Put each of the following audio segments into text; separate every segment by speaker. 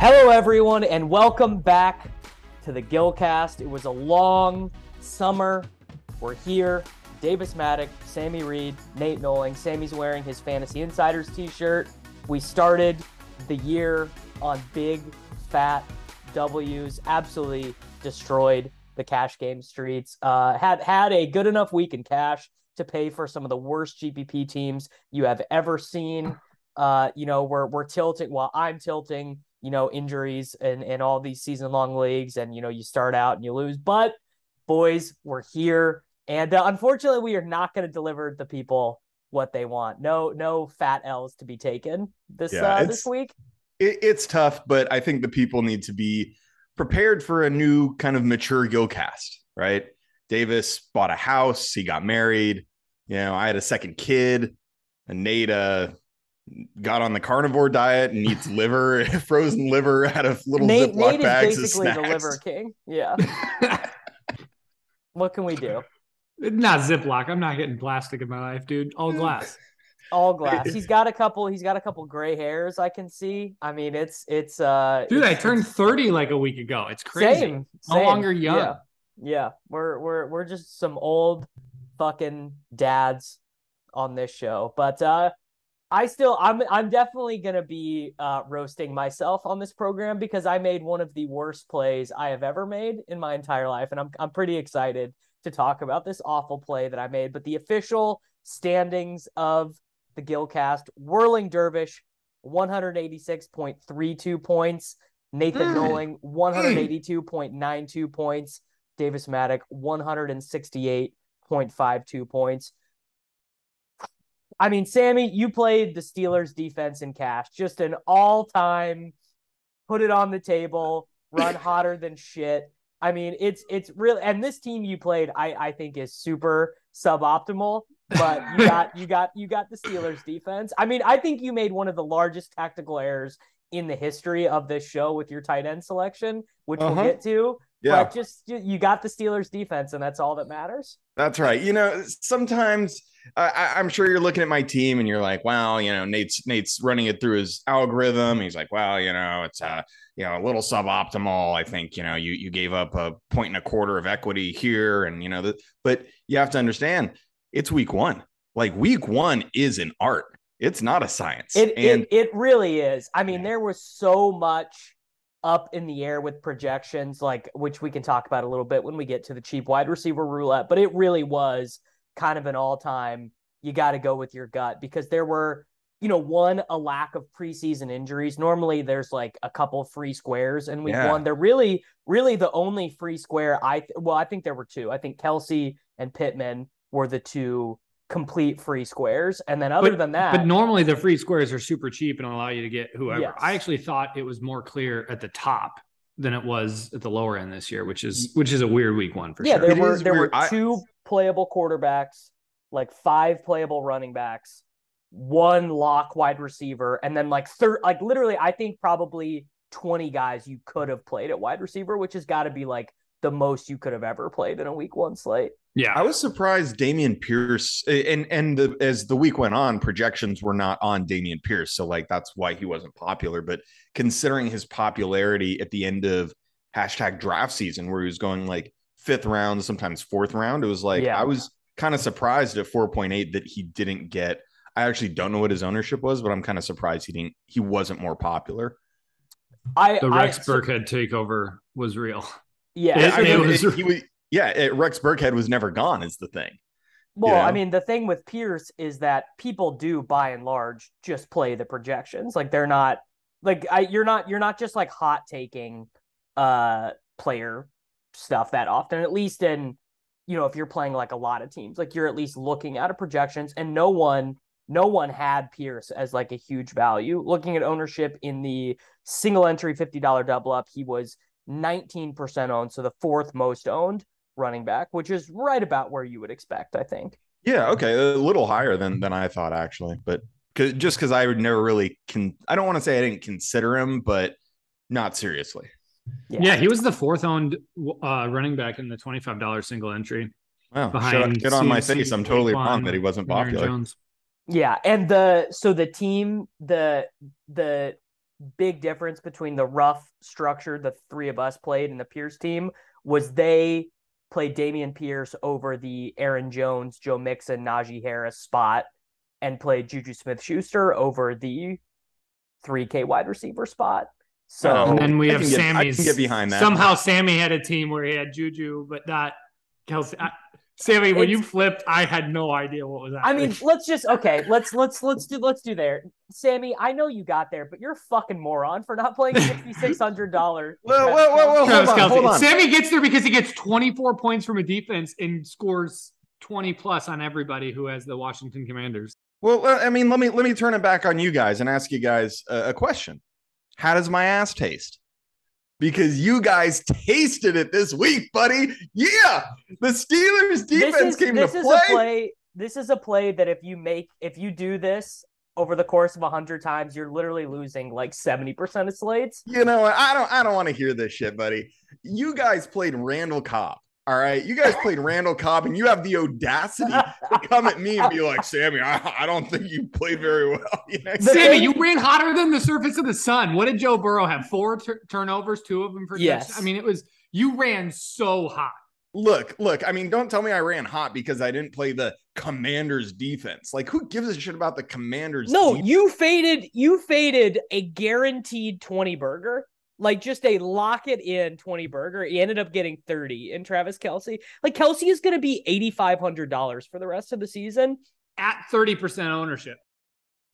Speaker 1: Hello, everyone, and welcome back to the Gilcast. It was a long summer. We're here. Davis Mattek, Sammy Reed, Nate Noling. Sammy's wearing his Fantasy Insiders t shirt. We started the year on big, fat W's. Absolutely destroyed the cash game streets. Uh, had had a good enough week in cash to pay for some of the worst GPP teams you have ever seen. Uh, you know, we're we're tilting. Well, I'm tilting you know, injuries and, and all these season long leagues. And, you know, you start out and you lose. But, boys, we're here. And uh, unfortunately, we are not going to deliver the people what they want. No, no fat L's to be taken this yeah, uh, this week.
Speaker 2: It, it's tough, but I think the people need to be prepared for a new kind of mature Gilcast, right? Davis bought a house, he got married. You know, I had a second kid, and Nate uh, got on the carnivore diet and eats liver, frozen liver out of little Nate, Ziploc Nate bags is basically
Speaker 1: the liver king. Yeah. what can we do?
Speaker 3: Not Ziploc. I'm not getting plastic in my life, dude. All glass.
Speaker 1: All glass. He's got a couple. He's got a couple gray hairs. I can see. I mean, it's it's uh.
Speaker 3: Dude,
Speaker 1: it's,
Speaker 3: I turned thirty like a week ago. It's crazy. Same, no same. longer young.
Speaker 1: Yeah. yeah, we're we're we're just some old fucking dads on this show. But uh I still I'm I'm definitely gonna be uh, roasting myself on this program because I made one of the worst plays I have ever made in my entire life, and I'm I'm pretty excited to talk about this awful play that I made. But the official standings of the Gilcast: Whirling Dervish, 186.32 points. Nathan mm. Noling, 182.92 points. Davis Mattek, 168.52 points. I mean, Sammy, you played the Steelers defense in cash, just an all time put it on the table, run hotter than shit. I mean, it's it's really and this team you played, I I think is super suboptimal. But you got you got you got the Steelers defense. I mean, I think you made one of the largest tactical errors in the history of this show with your tight end selection, which uh-huh. we'll get to. Yeah. But just you got the Steelers defense, and that's all that matters.
Speaker 2: That's right. You know, sometimes I, am sure you're looking at my team and you're like, wow, you know, Nate's Nate's running it through his algorithm. He's like, well, you know, it's uh, you know, a little suboptimal. I think, you know, you you gave up a point and a quarter of equity here, and you know, the, but you have to understand, it's week one. Like week one is an art. It's not a science.
Speaker 1: It and it, it really is. I mean, there was so much up in the air with projections, like which we can talk about a little bit when we get to the cheap wide receiver roulette. But it really was kind of an all time, you got to go with your gut because there were, you know, one, a lack of preseason injuries. Normally there's like a couple free squares and we yeah. won. They're really, really the only free square I, th- well, I think there were two. I think Kelce and Pittman were the two complete free squares. And then other
Speaker 3: but,
Speaker 1: than that,
Speaker 3: but normally the free squares are super cheap and allow you to get whoever. Yes. I actually thought it was more clear at the top than it was at the lower end this year, which is which is a weird week one for
Speaker 1: yeah,
Speaker 3: sure.
Speaker 1: Yeah, there were there weird. were two I, playable quarterbacks, like five playable running backs, one lock wide receiver, and then like third, like literally, I think probably 20 guys you could have played at wide receiver, which has got to be like the most you could have ever played in a week one slate.
Speaker 2: Yeah, I was surprised Dameon Pierce and and the, as the week went on, projections were not on Dameon Pierce, so like that's why he wasn't popular. But considering his popularity at the end of hashtag draft season where he was going like fifth round, sometimes fourth round. It was like yeah. I was kind of surprised at 4.8 that he didn't get. I actually don't know what his ownership was, but I'm kind of surprised he didn't. He wasn't more popular.
Speaker 3: I the Rex I, Burkhead takeover was real.
Speaker 1: Yeah,
Speaker 2: it, I mean, it was, it, he was, yeah. It, Rex Burkhead was never gone. Is the thing.
Speaker 1: Well, I mean, the thing with Pierce is that people do, by and large, just play the projections. Like they're not like I, you're not you're not just like hot taking uh player stuff that often. At least in you know if you're playing like a lot of teams, like you're at least looking at a projections, and no one no one had Pierce as like a huge value. Looking at ownership in the single entry fifty dollar double up, he was 19% owned, so the fourth most owned running back, which is right about where you would expect, I think.
Speaker 2: Yeah, okay, a little higher than than I thought actually, but cause, just because I would never really can, I don't want to say I didn't consider him, but not seriously.
Speaker 3: Yeah, yeah he was the fourth owned uh, running back in the twenty five dollars single entry.
Speaker 2: Wow, behind get on my face. I'm totally wrong that he wasn't popular.
Speaker 1: Yeah, and the so the team the the big difference between the rough structure the three of us played and the Pierce team was they played Dameon Pierce over the Aaron Jones, Joe Mixon, Najee Harris spot, and played Juju Smith Schuster over the 3K wide receiver spot. So oh,
Speaker 3: and then we have Sammy's.
Speaker 2: Get, get behind that.
Speaker 3: Somehow Sammy had a team where he had Juju, but not Kelce. I, Sammy, when it's, you flipped, I had no idea what was happening.
Speaker 1: I mean, let's just okay. Let's let's let's do let's do there. Sammy, I know you got there, but you're a fucking moron for not playing sixty six hundred dollars.
Speaker 2: Whoa, whoa, whoa, whoa! Hold on, hold on.
Speaker 3: Sammy gets there because he gets twenty four points from a defense and scores twenty plus on everybody who has the Washington Commanders.
Speaker 2: Well, I mean, let me let me turn it back on you guys and ask you guys a, a question. How does my ass taste? Because you guys tasted it this week, buddy. Yeah, the Steelers defense is, came to play.
Speaker 1: play. This is a play that if you make, if you do this over the course of a hundred times, you're literally losing like seventy percent of slates.
Speaker 2: You know, I don't, I don't want to hear this shit, buddy. You guys played Randall Cobb. All right, you guys played Randall Cobb, and you have the audacity to come at me and be like, "Sammy, I, I don't think you played very well."
Speaker 3: You know? Sammy, you ran hotter than the surface of the sun. What did Joe Burrow have? Four turnovers, two of them for yes. I mean, it was you ran so hot.
Speaker 2: Look, look. I mean, don't tell me I ran hot because I didn't play the Commanders defense. Like, who gives a shit about the Commanders?
Speaker 1: No,
Speaker 2: defense?
Speaker 1: you faded. You faded a guaranteed twenty burger like just a lock it in 20 burger. He ended up getting 30 in Travis Kelce. Like Kelce is going to be $8,500 for the rest of the season
Speaker 3: at 30% ownership.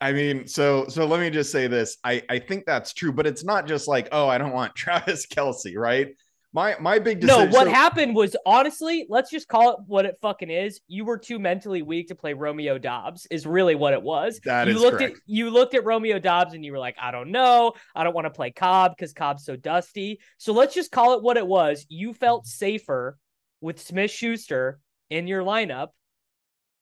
Speaker 2: I mean, so so let me just say this. I I think that's true, but it's not just like, oh, I don't want Travis Kelce, right? My my big
Speaker 1: decision. No, what so- happened was honestly, let's just call it what it fucking is. You were too mentally weak to play Romeo Doubs Is really what it was.
Speaker 2: That
Speaker 1: you looked
Speaker 2: correct.
Speaker 1: at you looked at Romeo Doubs and you were like, I don't know. I don't want to play Cobb because Cobb's so dusty. So let's just call it what it was. You felt safer with Smith Schuster in your lineup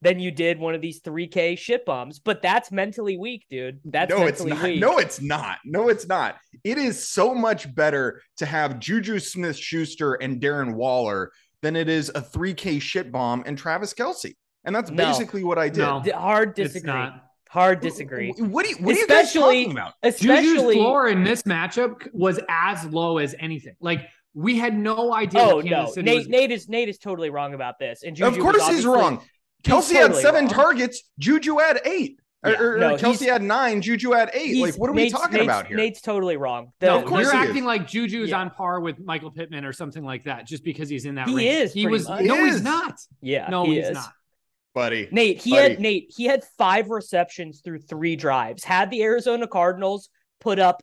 Speaker 1: than you did one of these 3K shit bombs. But that's mentally weak, dude. That's no,
Speaker 2: it's
Speaker 1: not.
Speaker 2: Weak. No, it's not. No, it's not. It is so much better to have Juju Smith Schuster and Darren Waller than it is a 3K shit bomb and Travis Kelce. And that's no. basically what I did. No,
Speaker 1: hard disagree. Hard disagree.
Speaker 2: What do you, what especially, are you guys talking about?
Speaker 1: Especially
Speaker 3: Juju's floor in this matchup was as low as anything. Like we had no idea.
Speaker 1: Oh no, Nate, was... Nate is Nate is totally wrong about this. And Juju
Speaker 2: of course he's wrong. Kelce totally had seven wrong. targets. Juju had eight. Yeah, or, no, Kelce had nine. Juju had eight. Like, what are Nate's, we talking
Speaker 1: Nate's,
Speaker 2: about here?
Speaker 1: Nate's totally wrong.
Speaker 3: The, no, of course you're acting is. like Juju is yeah. on par with Michael Pittman or something like that, just because he's in that.
Speaker 1: He
Speaker 3: range.
Speaker 1: is.
Speaker 3: He was.
Speaker 1: Much.
Speaker 3: No,
Speaker 2: he
Speaker 3: he's not.
Speaker 1: Yeah.
Speaker 3: No,
Speaker 1: he
Speaker 3: he's
Speaker 1: is.
Speaker 3: not.
Speaker 2: Buddy,
Speaker 1: Nate, he
Speaker 2: buddy.
Speaker 1: had Nate. He had five receptions through three drives. Had the Arizona Cardinals put up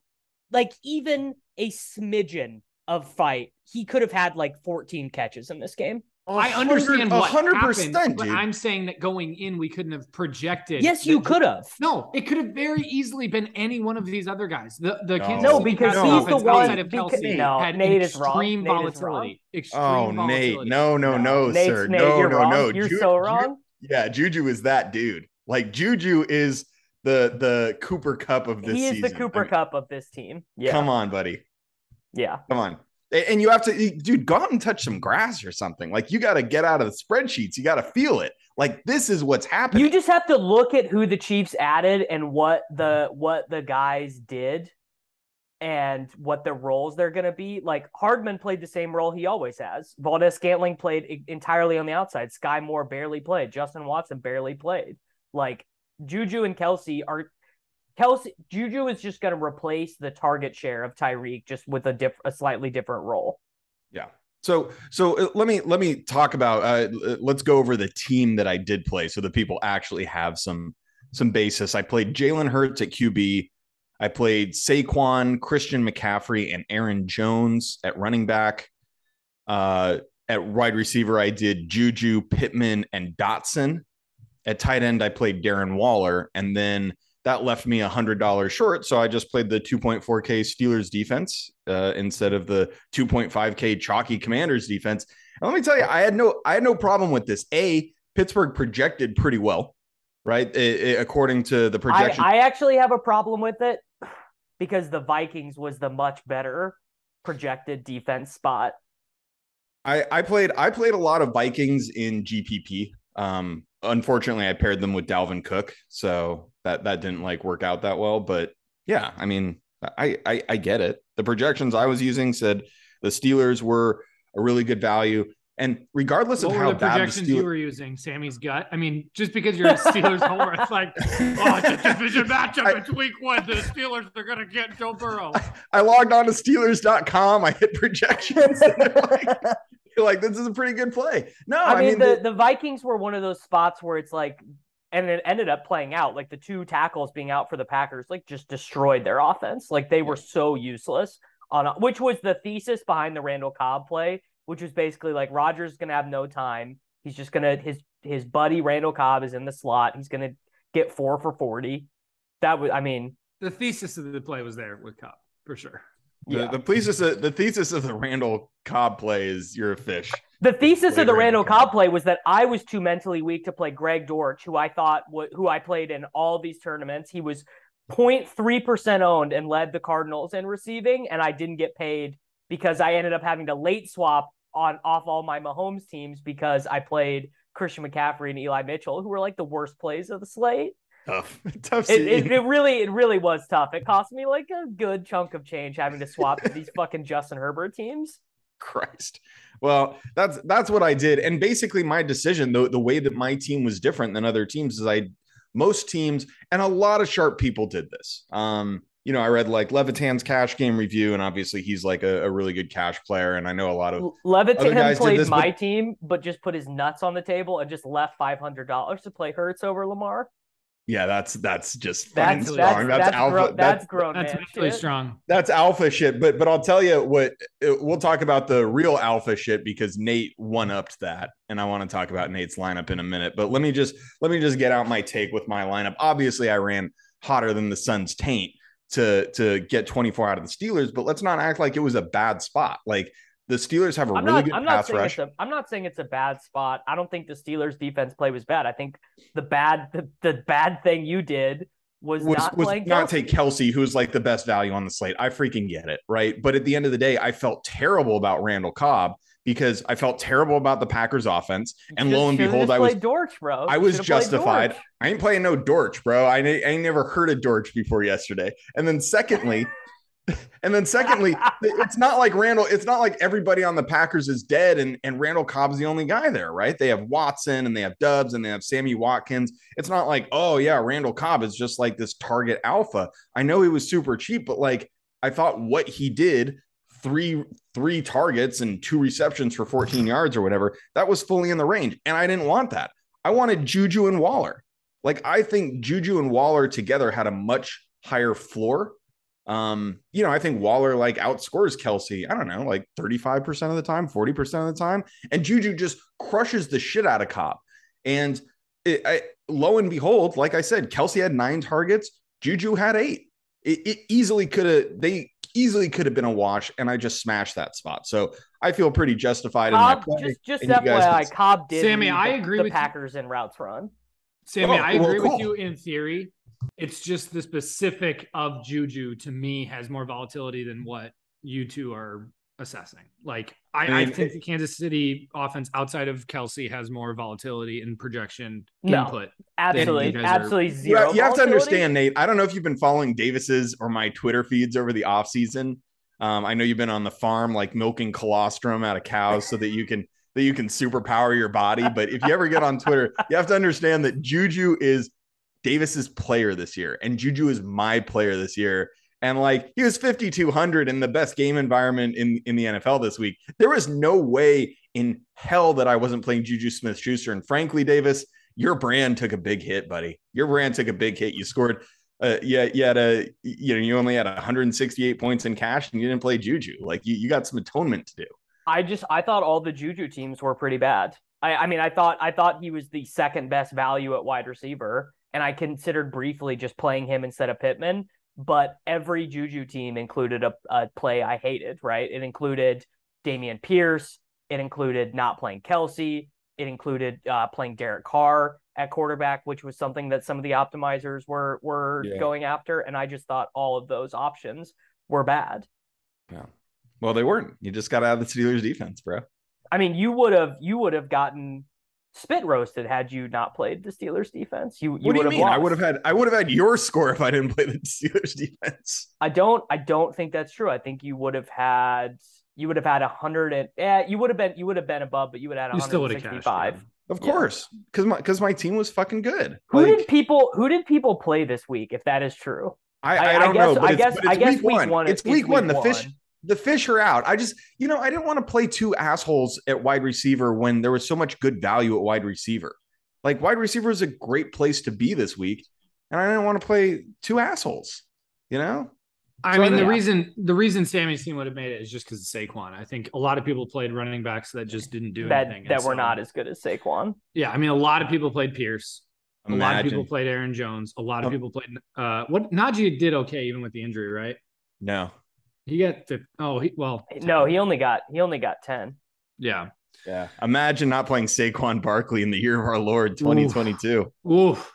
Speaker 1: like even a smidgen of fight, he could have had like 14 catches in this game.
Speaker 3: I understand what 100%, happened, but I'm saying that going in, we couldn't have projected.
Speaker 1: Yes, you could have.
Speaker 3: No, it could have very easily been any one of these other guys. The the
Speaker 1: no, no because he's the one
Speaker 3: outside of Kelce no, had Nate extreme volatility. Oh, extreme
Speaker 2: oh,
Speaker 3: volatility.
Speaker 2: Nate, no, no, no,
Speaker 1: no
Speaker 2: sir,
Speaker 1: Nate,
Speaker 2: no, no,
Speaker 1: wrong.
Speaker 2: no.
Speaker 1: You're Ju- so wrong.
Speaker 2: Ju- yeah, Juju is that dude. Like Juju is the the Cooper Kupp of this.
Speaker 1: He is
Speaker 2: season.
Speaker 1: the Cooper I mean, Kupp of this team. Yeah.
Speaker 2: Come on, buddy.
Speaker 1: Yeah.
Speaker 2: Come on. And you have to, dude, go out and touch some grass or something. Like you got to get out of the spreadsheets. You got to feel it. Like this is what's happening.
Speaker 1: You just have to look at who the Chiefs added and what the what the guys did, and what the roles they're going to be. Like Hardman played the same role he always has. Valdes Scantling played entirely on the outside. Skyy Moore barely played. Justin Watson barely played. Like Juju and Kelce are Kelce Juju is just going to replace the target share of Tyreek just with a diff, a slightly different role.
Speaker 2: Yeah. So so uh, let me let me talk about uh, let's go over the team that I did play so that people actually have some some basis. I played Jalen Hurts at QB. I played Saquon, Christian McCaffrey, and Aaron Jones at running back. Uh, at wide receiver, I did Juju, Pittman, and Dotson. At tight end, I played Darren Waller, and then that left me a hundred dollars short. So I just played the 2.4K Steelers defense uh, instead of the 2.5K chalky Commanders defense. And let me tell you, I had no I had no problem with this. A Pittsburgh projected pretty well, right? It, it, according to the projection.
Speaker 1: I, I actually have a problem with it because the Vikings was the much better projected defense spot.
Speaker 2: I, I played I played a lot of Vikings in GPP. Um, unfortunately, I paired them with Dalvin Cook, so that that didn't like work out that well. But yeah, I mean, I I, I get it. The projections I was using said the Steelers were a really good value. And regardless
Speaker 3: what
Speaker 2: of how
Speaker 3: the projections Steelers... you were using, Sammy's gut. I mean, just because you're a Steelers homer, it's like, oh, it's a division matchup. I, it's week one. The Steelers are going to get Joe Burrow.
Speaker 2: I, I, logged on to Steelers.com. I hit projections. like, like, this is a pretty good play. No,
Speaker 1: I, I mean, mean the, the, the Vikings were one of those spots where it's like, and it ended up playing out like the two tackles being out for the Packers, like just destroyed their offense. Like they were so useless on, which was the thesis behind the Randall Cobb play which was basically like Rodgers is gonna have no time. He's just gonna his his buddy Randall Cobb is in the slot. He's gonna get four for forty. That was I mean
Speaker 3: the thesis of the play was there with Cobb for sure.
Speaker 2: The, yeah. the thesis of, the thesis of the Randall Cobb play is you're a fish.
Speaker 1: The thesis of the Randall Cobb play was that I was too mentally weak to play Greg Dortch, who I thought who I played in all these tournaments. He was 0.3% owned and led the Cardinals in receiving, and I didn't get paid because I ended up having to late swap on off all my Mahomes teams because I played Christian McCaffrey and Eli Mitchell, who were like the worst plays of the slate.
Speaker 2: Tough, tough.
Speaker 1: It, it, it, really, it really was tough. It cost me like a good chunk of change having to swap these fucking Justin Herbert teams.
Speaker 2: Christ. Well, that's that's what I did, and basically my decision, the the way that my team was different than other teams, is I most teams and a lot of sharp people did this. Um, you know, I read like Levitan's cash game review, and obviously he's like a, a really good cash player. And I know a lot of
Speaker 1: Levitan played this, my but... team, but just put his nuts on the table and just left five hundred dollars to play Hurts over Lamar.
Speaker 2: Yeah, that's that's just that's,
Speaker 1: strong. That's, that's, that's alpha. Gro- that's, that's grown.
Speaker 3: That's really strong.
Speaker 2: That's alpha shit. But but I'll tell you what. Uh, we'll talk about the real alpha shit because Nate one upped that, and I want to talk about Nate's lineup in a minute. But let me just let me just get out my take with my lineup. Obviously, I ran hotter than the sun's taint to to get 24 out of the Steelers, but let's not act like it was a bad spot. Like the Steelers have a
Speaker 1: I'm
Speaker 2: really
Speaker 1: not,
Speaker 2: good
Speaker 1: I'm
Speaker 2: pass
Speaker 1: not
Speaker 2: rush.
Speaker 1: A, I'm not saying it's a bad spot. I don't think the Steelers defense play was bad. I think the bad the, the bad thing you did was, was not was not
Speaker 2: Kelce. take Kelce, who's like the best value on the slate. I freaking get it, right? But at the end of the day, I felt terrible about Randall Cobb because I felt terrible about the Packers offense. And lo and behold, I was
Speaker 1: bro.
Speaker 2: I was justified. I ain't playing no Dortch, bro. I, I ain't never heard of Dortch before yesterday. And then secondly, and then secondly, it's not like Randall, it's not like everybody on the Packers is dead and, and Randall Cobb's the only guy there, right? They have Watson and they have Doubs and they have Sammy Watkins. It's not like, oh yeah, Randall Cobb is just like this target alpha. I know he was super cheap, but like I thought what he did three three targets and two receptions for 14 yards or whatever, that was fully in the range. And I didn't want that. I wanted Juju and Waller. Like I think Juju and Waller together had a much higher floor. Um, you know, I think Waller like outscores Kelce, I don't know, like 35% of the time, 40% of the time. And Juju just crushes the shit out of Cobb. And it, I, lo and behold, like I said, Kelce had nine targets, Juju had eight. It, it easily could have, they easily could have been a wash, and I just smashed that spot. So I feel pretty justified
Speaker 1: Cobb,
Speaker 2: in my
Speaker 1: play. Just, just FYI, can... Cobb did.
Speaker 3: Sammy, I agree
Speaker 1: the
Speaker 3: with
Speaker 1: Packers you. in routes run.
Speaker 3: Sammy, oh, I agree well, cool. with you in theory. It's just the specific of Juju to me has more volatility than what you two are assessing. Like I, I, mean, I think it, the Kansas City offense outside of Kelce has more volatility and projection no, input.
Speaker 1: Absolutely, absolutely are, zero.
Speaker 2: You, you have to understand, Nate. I don't know if you've been following Davis's or my Twitter feeds over the offseason. Um, I know you've been on the farm like milking colostrum out of cows so that you can that you can superpower your body. But if you ever get on Twitter, you have to understand that Juju is Davis's player this year, and Juju is my player this year. And like he was 5,200 in the best game environment in, in the NFL this week. There was no way in hell that I wasn't playing Juju Smith Schuster. And frankly, Davis, your brand took a big hit, buddy. Your brand took a big hit. You scored, uh, yeah, you had a, you know, you only had 168 points in cash and you didn't play Juju. Like you, you got some atonement to do.
Speaker 1: I just, I thought all the Juju teams were pretty bad. I, I mean, I thought, I thought he was the second best value at wide receiver. And I considered briefly just playing him instead of Pittman but every Juju team included a, a play I hated, right? It included Dameon Pierce. It included not playing Kelce. It included uh, playing Derek Carr at quarterback, which was something that some of the optimizers were were yeah. going after. And I just thought all of those options were bad.
Speaker 2: Yeah. Well, they weren't. You just got out of the Steelers defense, bro.
Speaker 1: I mean, you would have you would have gotten spit roasted had you not played the Steelers defense. You, you
Speaker 2: what do
Speaker 1: you
Speaker 2: mean?
Speaker 1: Lost.
Speaker 2: I would have had I would have had your score if I didn't play the Steelers defense.
Speaker 1: I don't I don't think that's true. I think you would have had you would have had a hundred and yeah, you would have been you would have been above, but you would have had 165.
Speaker 2: Of course, because my because my team was fucking good.
Speaker 1: Who like, did people who did people play this week? If that is true,
Speaker 2: I, I, I don't I guess, know. But I guess I guess week one. one. It's week one. The fish the fish are out. I just, you know, I didn't want to play two assholes at wide receiver when there was so much good value at wide receiver. Like wide receiver is a great place to be this week, and I didn't want to play two assholes. You know.
Speaker 3: I so, mean, the reason the reason Sammy's team would have made it is just because of Saquon. I think a lot of people played running backs that just didn't do
Speaker 1: that,
Speaker 3: anything.
Speaker 1: That were so, not as good as Saquon.
Speaker 3: Yeah, I mean, a lot of people played Pierce. Imagine. A lot of people played Aaron Jones. A lot of people played. Uh, what Najee did okay even with the injury, right?
Speaker 2: No,
Speaker 3: he got the oh he well
Speaker 1: no he only got he only got ten.
Speaker 3: Yeah.
Speaker 2: Yeah. Imagine not playing Saquon Barkley in the year of our Lord 2022.
Speaker 3: Oof. Oof.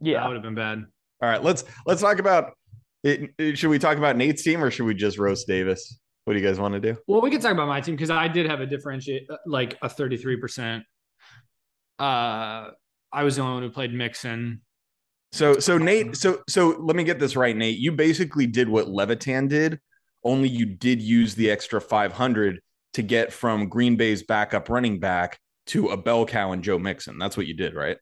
Speaker 3: Yeah. That would have been bad.
Speaker 2: All right. Let's let's talk about it, it, Should we talk about Nate's team or should we just roast Davis? What do you guys want to do?
Speaker 3: Well, we can talk about my team because I did have a differentiate uh, like a 33%. Uh I was the only one who played Mixon.
Speaker 2: So so Nate, so so let me get this right, Nate. You basically did what Levitan did, only you did use the extra 500 to get from Green Bay's backup running back to a bell cow and Joe Mixon. That's what you did, right?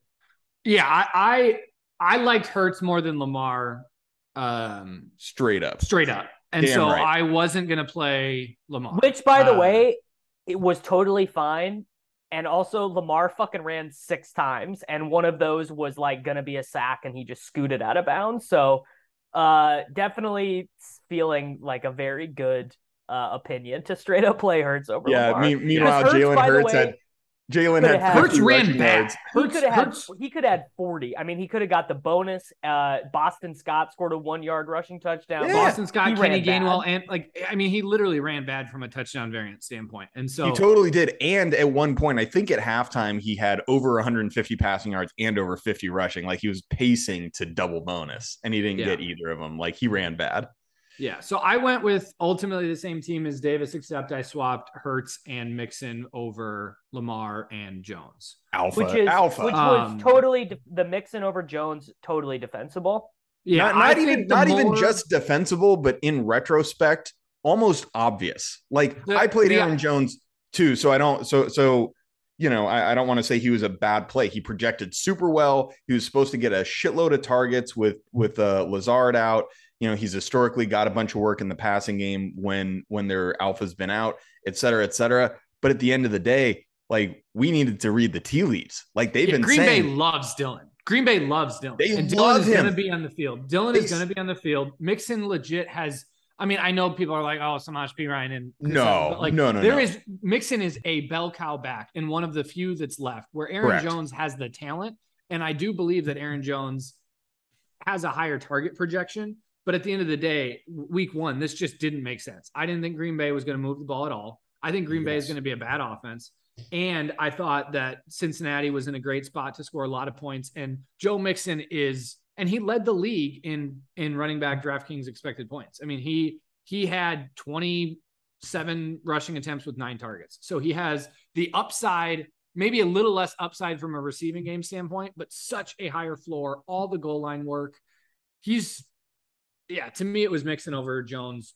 Speaker 3: Yeah, I I, I liked Hurts more than Lamar. Um,
Speaker 2: straight up,
Speaker 3: straight up. And Damn so right. I wasn't gonna play Lamar.
Speaker 1: Which, by the uh, way, it was totally fine. And also, Lamar fucking ran six times, and one of those was like gonna be a sack, and he just scooted out of bounds. So, uh, definitely feeling like a very good uh, opinion to straight up play Hurts over.
Speaker 2: Yeah.
Speaker 1: Lamar.
Speaker 2: Me, meanwhile, Jalen Hurts way, had Jalen had
Speaker 3: Hurts ran bad.
Speaker 1: He could have had he could have 40. I mean, he could have got the bonus. Uh, Boston Scott scored a one yard rushing touchdown.
Speaker 3: Yeah. Boston Scott, he Kenny Gainwell, bad. and like I mean, he literally ran bad from a touchdown variant standpoint. And so
Speaker 2: he totally did. And at one point, I think at halftime, he had over 150 passing yards and over 50 rushing. Like he was pacing to double bonus, and he didn't yeah. get either of them. Like he ran bad.
Speaker 3: Yeah. So I went with ultimately the same team as Davis, except I swapped Hurts and Mixon over Lamar and Jones.
Speaker 2: Alpha.
Speaker 1: Which is
Speaker 2: alpha.
Speaker 1: Which was um, totally de- the Mixon over Jones, totally defensible.
Speaker 2: Yeah. Not, not even not more... even just defensible, but in retrospect, almost obvious. Like the, I played Aaron Jones too, so I don't so so you know, I, I, don't want to say he was a bad play. He projected super well. He was supposed to get a shitload of targets with with uh, Lazard out you know he's historically got a bunch of work in the passing game when when their alpha's been out et cetera et cetera but at the end of the day like we needed to read the tea leaves like they've yeah, been
Speaker 3: green
Speaker 2: saying,
Speaker 3: bay loves Dillon green bay loves Dillon
Speaker 2: they
Speaker 3: and
Speaker 2: love
Speaker 3: Dillon is
Speaker 2: him.
Speaker 3: going to be on the field Dillon they, is going to be on the field mixon legit has I mean, I know people are like, "Oh, Samaje Perine," and
Speaker 2: no, like, no, no,
Speaker 3: There
Speaker 2: no.
Speaker 3: is Mixon is a bell cow back and one of the few that's left. Where Aaron Correct. Jones has the talent, and I do believe that Aaron Jones has a higher target projection. But at the end of the day, week one, this just didn't make sense. I didn't think Green Bay was going to move the ball at all. I think Green yes. Bay is going to be a bad offense. And I thought that Cincinnati was in a great spot to score a lot of points. And Joe Mixon is, and he led the league in in running back DraftKings expected points. I mean, he he had 27 rushing attempts with nine targets. So he has the upside, maybe a little less upside from a receiving game standpoint, but such a higher floor, all the goal line work. He's, yeah, to me, it was Mixon over Jones.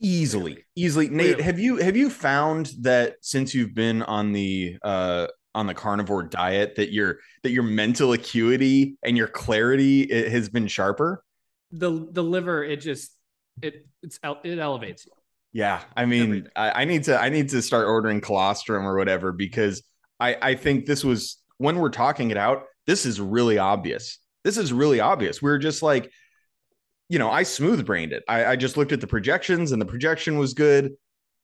Speaker 2: Easily, easily. Nate,
Speaker 3: Really?
Speaker 2: have you have you found that since you've been on the uh on the carnivore diet that your that your mental acuity and your clarity it has been sharper?
Speaker 3: The the liver, it just it it's it elevates you.
Speaker 2: Yeah, I mean, I, I need to I need to start ordering colostrum or whatever because I I think this was when we're talking it out. This is really obvious. This is really obvious. We're just like, you know, I smooth brained it. I, I just looked at the projections and the projection was good,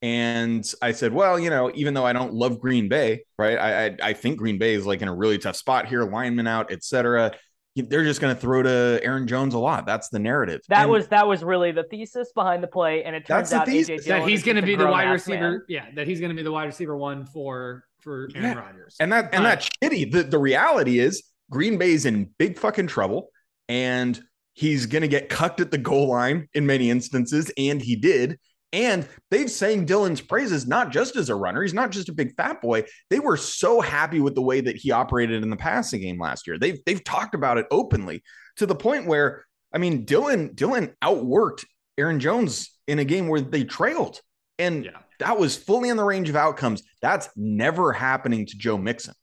Speaker 2: and I said, well, you know, even though I don't love Green Bay, right? I I, I think Green Bay is like in a really tough spot here, lineman out, etc. They're just going to throw to Aaron Jones a lot. That's the narrative.
Speaker 1: That
Speaker 2: And-
Speaker 1: was that was really the thesis behind the play, and it turns
Speaker 2: That's the
Speaker 1: out AJ
Speaker 2: thesis.
Speaker 3: That he's going to be the wide
Speaker 1: grown-ass man.
Speaker 3: receiver. Yeah, that he's going to be the wide receiver one for for Aaron
Speaker 2: Yeah.
Speaker 3: Rodgers.
Speaker 2: And that and that's shitty. The the reality is Green Bay's in big fucking trouble and he's gonna get cucked at the goal line in many instances, and he did. And they've sang Dillon's praises not just as a runner, he's not just a big fat boy. They were so happy with the way that he operated in the passing game last year. They've they've talked about it openly to the point where I mean Dillon Dillon outworked Aaron Jones in a game where they trailed. And
Speaker 3: yeah,
Speaker 2: that was fully in the range of outcomes. That's never happening to Joe Mixon.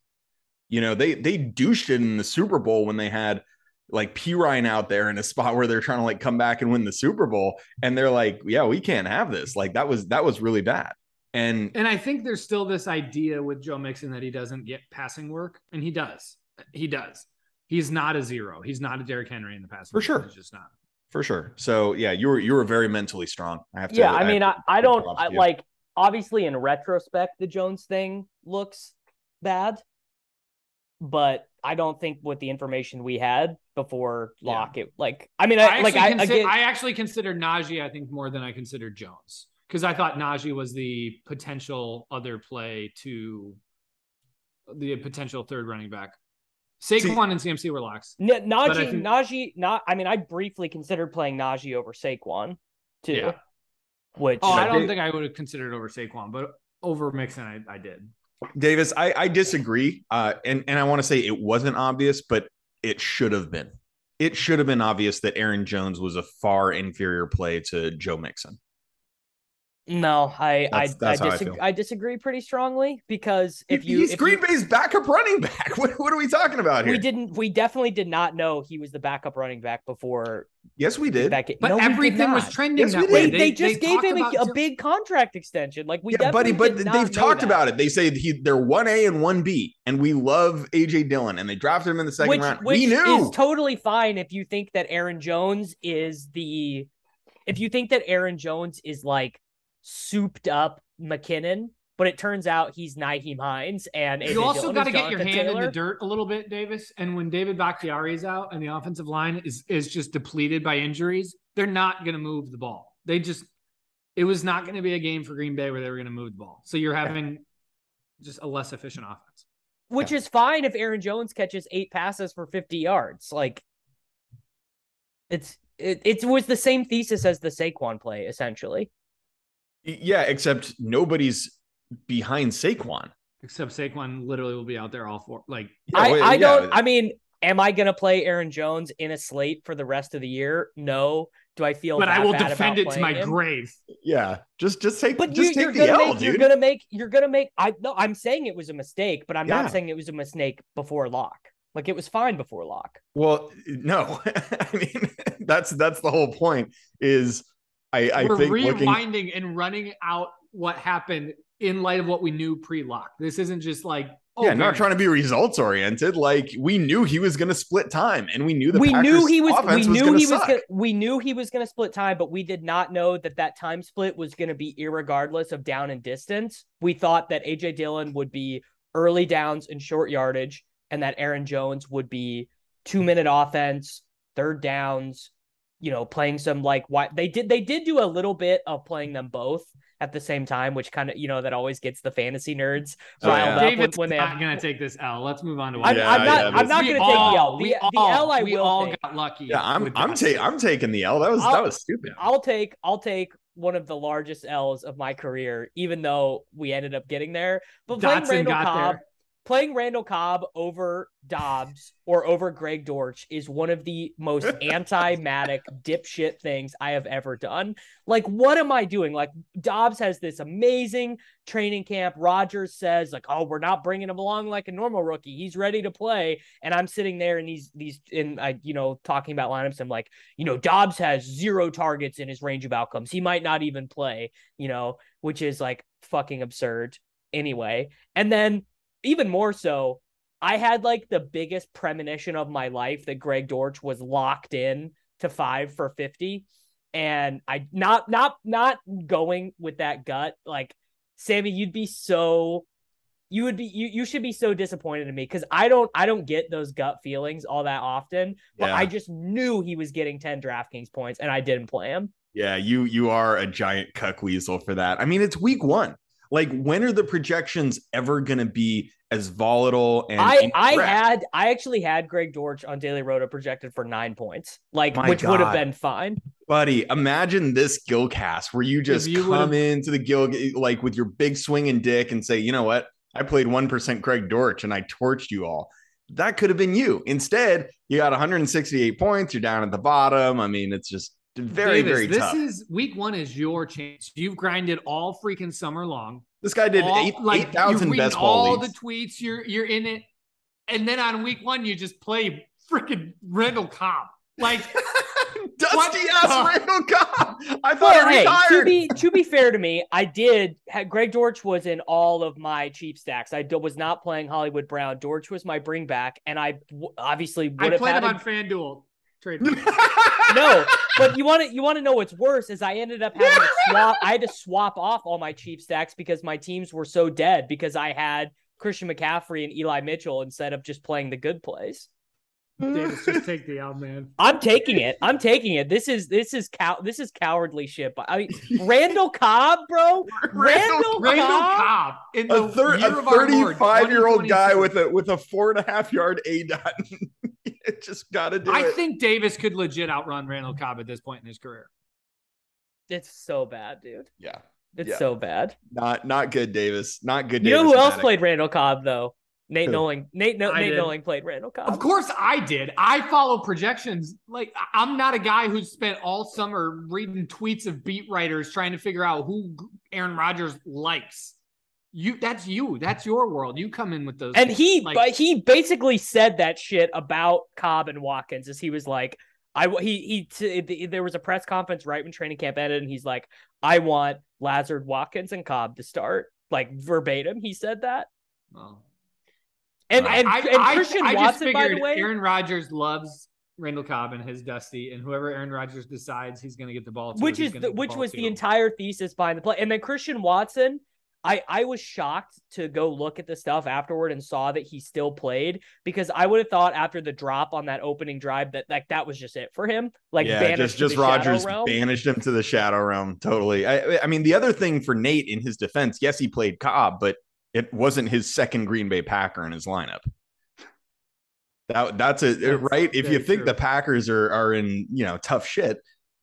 Speaker 2: You know, they they douched it in the Super Bowl when they had like Perine out there in a spot where they're trying to like come back and win the Super Bowl. And they're like, yeah, we can't have this. Like that was that was really bad. And
Speaker 3: and I think there's still this idea with Joe Mixon that he doesn't get passing work, and he does. He does. He's not a zero. He's not a Derrick Henry in the passing.
Speaker 2: For sure.
Speaker 3: He's just not.
Speaker 2: for sure. So yeah, you were you were very mentally strong. I have to
Speaker 1: Yeah, I mean, I,
Speaker 2: to
Speaker 1: I
Speaker 2: give
Speaker 1: don't I, like obviously in retrospect the Jones thing looks bad, but I don't think with the information we had before
Speaker 3: Yeah.
Speaker 1: lock it like I mean
Speaker 3: I
Speaker 1: I,
Speaker 3: actually,
Speaker 1: like I
Speaker 3: consi-
Speaker 1: again
Speaker 3: I actually considered Najee. I think more than I considered Jones because I thought Najee was the potential other play to the potential third running back. Saquon and CMC were locks.
Speaker 1: N-
Speaker 3: But
Speaker 1: Najee
Speaker 3: think-
Speaker 1: Najee not I mean I briefly considered playing Najee over Saquon too.
Speaker 3: Yeah.
Speaker 1: Which
Speaker 3: Oh, I don't think I would have considered over Saquon, but over Mixon, I, I did.
Speaker 2: Davis, I, I disagree. Uh, and, and I want to say it wasn't obvious, but it should have been. It should have been obvious that Aaron Jones was a far inferior play to Joe Mixon.
Speaker 1: No, I
Speaker 2: That's- that's
Speaker 1: I
Speaker 2: how
Speaker 1: I,
Speaker 2: I
Speaker 1: disag-
Speaker 2: feel.
Speaker 1: I disagree pretty strongly because if you
Speaker 2: He's
Speaker 1: if
Speaker 2: Green
Speaker 1: you,
Speaker 2: Bay's backup running back. What, what are we talking about here?
Speaker 1: we didn't we definitely did not know he was the backup running back before
Speaker 2: yes, we did.
Speaker 1: that game.
Speaker 3: But
Speaker 1: No,
Speaker 3: everything was trending
Speaker 2: Yes,
Speaker 3: that way.
Speaker 1: They, they just gave him a, a big contract extension. Like we
Speaker 2: yeah, buddy, but
Speaker 1: did
Speaker 2: they've talked
Speaker 1: that.
Speaker 2: about it. They say he they're one A and one B, and we love AJ Dillon, and they drafted him in the second
Speaker 1: which,
Speaker 2: round.
Speaker 1: which
Speaker 2: we knew.
Speaker 1: is totally fine if you think that Aaron Jones is the if you think that Aaron Jones is like souped up McKinnon, but it turns out he's Nyheim Hines and
Speaker 3: You also
Speaker 1: got to
Speaker 3: get your hand in the dirt a little bit, Davis. And when David Bakhtiari is out and the offensive line is is just depleted by injuries, they're not going to move the ball. They just it was not going to be a game for Green Bay where they were going to move the ball. So you're having just a less efficient offense.
Speaker 1: which is fine if Aaron Jones catches eight passes for 50 yards. Like it's it, it was the same thesis as the Saquon play, essentially.
Speaker 2: Yeah, except nobody's behind Saquon.
Speaker 3: Except Saquon literally will be out there all four. Like
Speaker 2: Yeah,
Speaker 1: I, I
Speaker 2: yeah.
Speaker 1: don't I mean, am I gonna play Aaron Jones in a slate for the rest of the year? No. Do I feel
Speaker 3: but I will
Speaker 1: bad
Speaker 3: defend it to my
Speaker 1: him?
Speaker 3: grave.
Speaker 2: Yeah, just just take
Speaker 1: But you,
Speaker 2: just
Speaker 1: you're
Speaker 2: take the
Speaker 1: gonna
Speaker 2: L,
Speaker 1: make you're gonna make you're gonna make I no I'm saying it was a mistake, but I'm
Speaker 2: Yeah.
Speaker 1: not saying it was a mistake before lock. Like it was fine before lock.
Speaker 2: Well, no, I mean that's that's the whole point. Is I I
Speaker 3: We're
Speaker 2: think looking
Speaker 3: rewinding and running out what happened in light of what we knew pre-lock. This isn't just like oh,
Speaker 2: yeah, not trying to be results oriented. Like we knew he was going to split time, and we knew the
Speaker 1: we
Speaker 2: Packers
Speaker 1: knew he was we knew
Speaker 2: gonna
Speaker 1: he was gonna, we knew he was going to split time but we did not know that that time split was going to be irregardless of down and distance we thought that aj dillon would be early downs and short yardage and that aaron jones would be two minute offense third downs you know playing some like why they did they did do a little bit of playing them both at the same time which kind of you know that always gets the fantasy nerds
Speaker 2: Oh,
Speaker 1: riled
Speaker 2: yeah.
Speaker 1: up when,
Speaker 3: David's
Speaker 1: when they
Speaker 3: not
Speaker 1: have
Speaker 3: gonna take this L. Let's move on to
Speaker 1: I'm,
Speaker 2: Yeah,
Speaker 1: I'm not.
Speaker 2: yeah,
Speaker 1: I'm not going to take the L. The,
Speaker 3: we
Speaker 1: the L I
Speaker 3: we
Speaker 1: will
Speaker 3: all
Speaker 1: take.
Speaker 3: got lucky.
Speaker 2: Yeah, I'm I'm taking I'm taking the L. That was
Speaker 1: I'll-
Speaker 2: that was stupid.
Speaker 1: I'll take I'll take one of the largest L's of my career, even though we ended up getting there. But playing Randall
Speaker 3: got
Speaker 1: Cobb,
Speaker 3: there.
Speaker 1: Playing Randall Cobb over Doubs or over Greg Dortch is one of the most anti-matic dipshit things I have ever done. Like, what am I doing? Like, Doubs has this amazing training camp. Rodgers says, like, oh, we're not bringing him along like a normal rookie. He's ready to play. And I'm sitting there and these, these, in, I, you know, talking about lineups. I'm like, you know, Doubs has zero targets in his range of outcomes. He might not even play, you know, which is like fucking absurd anyway. And then even more so, I had like the biggest premonition of my life that Greg Dortch was locked in to five for 50. And I not not not going with that gut. Like Sammy, you'd be so you would be you you should be so disappointed in me because I don't I don't get those gut feelings all that often. But
Speaker 2: Yeah.
Speaker 1: I just knew he was getting 10 DraftKings points and I didn't play him.
Speaker 2: Yeah, you you are a giant cuck weasel for that. I mean, it's week one. Like, when are the projections ever going to be as volatile and
Speaker 1: I I had I actually had Greg Dortch on Daily Roto projected for nine points, like
Speaker 2: My
Speaker 1: which would have been fine.
Speaker 2: buddy? Imagine this Gilcast where you just
Speaker 3: you
Speaker 2: come into the Gil like with your big swinging dick and say, you know what? I played one percent Greg Dortch and I torched you all. That could have been you. Instead, you got 168 points. You're down at the bottom. I mean, it's just very
Speaker 3: Davis,
Speaker 2: very
Speaker 3: this
Speaker 2: tough.
Speaker 3: is week one is your chance. You've grinded all freaking summer long.
Speaker 2: this guy did
Speaker 3: all,
Speaker 2: eight
Speaker 3: like
Speaker 2: eight thousand best ball
Speaker 3: all
Speaker 2: leagues.
Speaker 3: the tweets. You're you're in it, and then on week one you just play freaking Randall Cobb. Like
Speaker 2: Dusty ass Randall Cobb. I thought
Speaker 1: Well,
Speaker 2: I
Speaker 1: hey, to be to be fair to me, I did. Greg Dortch was in all of my cheap stacks. I was not playing Hollywood Brown. Dortch was my bring back, and I obviously would
Speaker 3: I
Speaker 1: have
Speaker 3: played
Speaker 1: had
Speaker 3: him on FanDuel. Trade.
Speaker 1: no. But you want to you want to know what's worse is I ended up having to swap. I had to swap off all my cheap stacks because my teams were so dead because I had Christian McCaffrey and Eli Mitchell instead of just playing the good plays.
Speaker 3: Davis, just take the L, man.
Speaker 1: I'm taking it. I'm taking it. This is this is cow. This is cowardly shit. I mean, Randall Cobb, bro. Randall,
Speaker 3: Randall
Speaker 1: Cobb.
Speaker 3: Cobb in the
Speaker 2: a, thir-
Speaker 3: year
Speaker 2: a
Speaker 3: of
Speaker 2: 35 year old guy with a with a four and a half yard a dot. it just got to do
Speaker 3: I
Speaker 2: it.
Speaker 3: think Davis could legit outrun Randall Cobb at this point in his career.
Speaker 1: It's so bad, dude.
Speaker 2: yeah,
Speaker 1: It's
Speaker 2: Yeah.
Speaker 1: so bad.
Speaker 2: not not good, Davis. Not good.
Speaker 1: You know
Speaker 2: Davis
Speaker 1: who else
Speaker 2: Mattek.
Speaker 1: played Randall Cobb though? Nate
Speaker 2: Who?
Speaker 1: Noling. Nate no- Nate
Speaker 3: did.
Speaker 1: Noling played Randall Cobb.
Speaker 3: Of course I did. I follow projections. Like I- I'm not a guy who spent all summer reading tweets of beat writers trying to figure out who Aaron Rodgers likes. You that's you. That's your world. You come in with those.
Speaker 1: And he,
Speaker 3: like,
Speaker 1: but he basically said that shit about Cobb and Watkins, as he was like, I he he. T- there was a press conference right when training camp ended, and he's like, I want Lazard, Watkins, and Cobb to start, like verbatim. He said that,
Speaker 3: well,
Speaker 1: and
Speaker 2: Right.
Speaker 1: and, and
Speaker 3: I-
Speaker 1: Christian
Speaker 3: I just
Speaker 1: Watson, by
Speaker 3: figured
Speaker 1: the way,
Speaker 3: Aaron Rodgers loves Randall Cobb and his Dusty, and whoever Aaron Rodgers decides he's going to get the ball to,
Speaker 1: which is the,
Speaker 3: get the
Speaker 1: which was
Speaker 3: to.
Speaker 1: the entire thesis behind the play. And then Christian Watson, I I was shocked to go look at the stuff afterward and saw that he still played because I would have thought after the drop on that opening drive that like that was just it for him. Like
Speaker 2: yeah, just just
Speaker 1: the shadow Rodgers
Speaker 2: banished him to the shadow realm. Totally. I, I mean, the other thing for Nate in his defense, yes, he played Cobb, but it wasn't his second Green Bay Packer in his lineup. That that's a
Speaker 3: That's
Speaker 2: right. If you think
Speaker 3: true.
Speaker 2: the Packers are are in you know tough shit,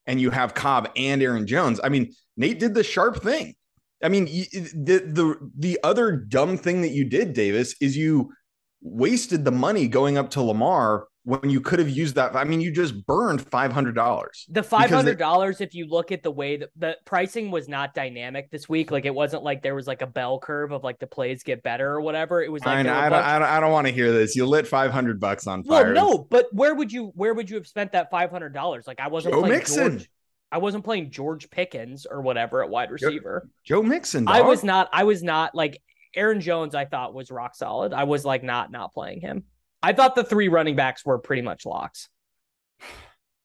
Speaker 2: and you have Cobb and Aaron Jones, I mean, Nate did the sharp thing. I mean, the the the other dumb thing that you did, Davis, is you wasted the money going up to Lamar when you could have used that. I mean, you just burned five hundred dollars.
Speaker 1: The five hundred dollars, if you look at the way that the pricing was not dynamic this week, like it wasn't like there was like a bell curve of like the plays get better or whatever. It was like
Speaker 2: I,
Speaker 1: a
Speaker 2: I, don't, I don't. I don't want to hear this. You lit five hundred bucks on fire.
Speaker 1: well, no, but where would you where would you have spent that five hundred dollars? Like I wasn't
Speaker 2: Joe
Speaker 1: playing
Speaker 2: Mixon.
Speaker 1: George. I wasn't playing George Pickens or whatever at wide receiver.
Speaker 2: Joe Mixon.
Speaker 1: I was not. I was not like Aaron Jones. I thought was rock solid. I was like not not playing him. I thought the three running backs were pretty much locks.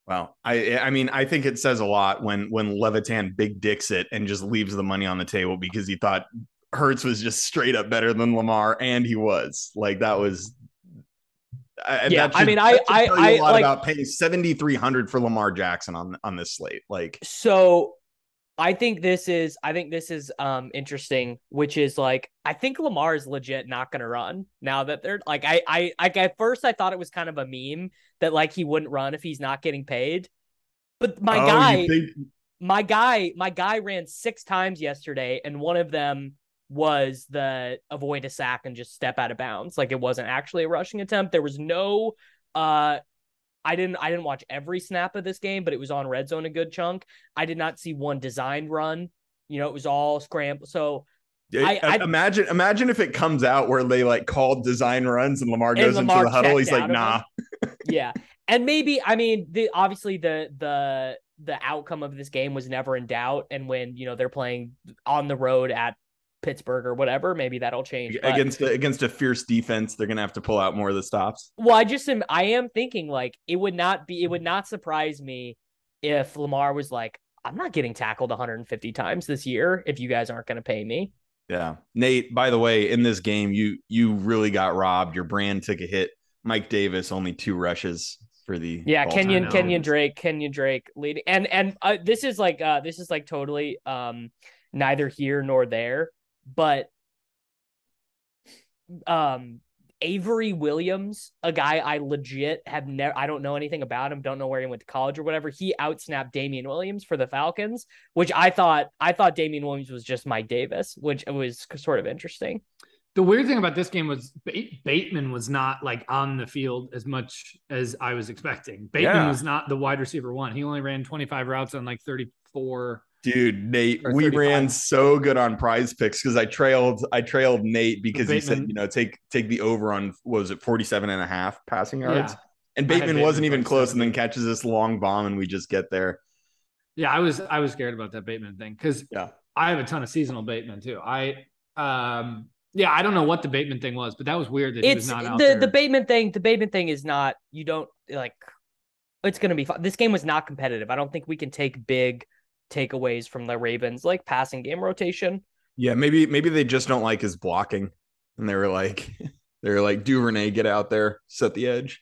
Speaker 2: Well, I I mean, I think it says a lot when when Levitan big dicks it and just leaves the money on the table because he thought Hurts was just straight up better than Lamar, and he was. Like that was. I,
Speaker 1: Yeah,
Speaker 2: that
Speaker 1: I mean, I-
Speaker 2: should
Speaker 1: I- I,
Speaker 2: a lot
Speaker 1: like-
Speaker 2: about paying seventy three hundred for Lamar Jackson on on this slate. Like,
Speaker 1: So I think this is I think this is um interesting, which is like I think Lamar is legit not gonna run now that they're like I I like at first I thought it was kind of a meme that like he wouldn't run if he's not getting paid. But my
Speaker 2: oh,
Speaker 1: guy
Speaker 2: think,
Speaker 1: my guy, my guy ran six times yesterday, and one of them was the avoid a sack and just step out of bounds. Like it wasn't actually a rushing attempt. There was no uh I didn't I didn't watch every snap of this game, but it was on red zone a good chunk. I did not see one designed run. You know, it was all scramble. So
Speaker 2: I, I, imagine imagine if it comes out where they like called design runs and Lamar goes and Lamar into the huddle. He's like, nah.
Speaker 1: yeah. And maybe I mean the obviously the the the outcome of this game was never in doubt. And when you know they're playing on the road at Pittsburgh or whatever, maybe that'll change.
Speaker 2: But, against a, against a fierce defense, they're gonna have to pull out more of the stops.
Speaker 1: Well, I just am I am thinking like it would not be it would not surprise me if Lamar was like, I'm not getting tackled 150 times this year if you guys aren't gonna pay me.
Speaker 2: Yeah. Nate, by the way, in this game, you you really got robbed. Your brand took a hit. Mike Davis only two rushes for the
Speaker 1: Yeah, Kenyon Kenyon Drake, Kenyon Drake leading. And and uh, this is like uh this is like totally um neither here nor there but um Avery Williams, a guy I legit have never, I don't know anything about him, don't know where he went to college or whatever. He outsnapped Damien Williams for the Falcons, which I thought, I thought Damien Williams was just Mike Davis, which was sort of interesting.
Speaker 3: The weird thing about this game was Bateman was not like on the field as much as I was expecting. Bateman yeah. was not the wide receiver one. He only ran 25 routes on like 34
Speaker 2: Dude, Nate, we ran so good on PrizePicks because I trailed I trailed Nate because Bateman. he said, you know, take take the over on was it 47 and a half passing yards. Yeah. And Bateman, Bateman wasn't even close and then catches this long bomb and we just get there.
Speaker 3: Yeah, I was I was scared about that Bateman thing because
Speaker 2: yeah,
Speaker 3: I have a ton of seasonal Bateman too. I um yeah, I don't know what the Bateman thing was, but that was weird that it's, he was not
Speaker 1: the,
Speaker 3: there.
Speaker 1: The Bateman thing, the Bateman thing is not you don't like it's gonna be fun. This game was not competitive. I don't think we can take big takeaways from the Ravens like passing game rotation.
Speaker 2: Yeah, maybe maybe they just don't like his blocking, and they were like, they were like Duvernay, get out there, set the edge.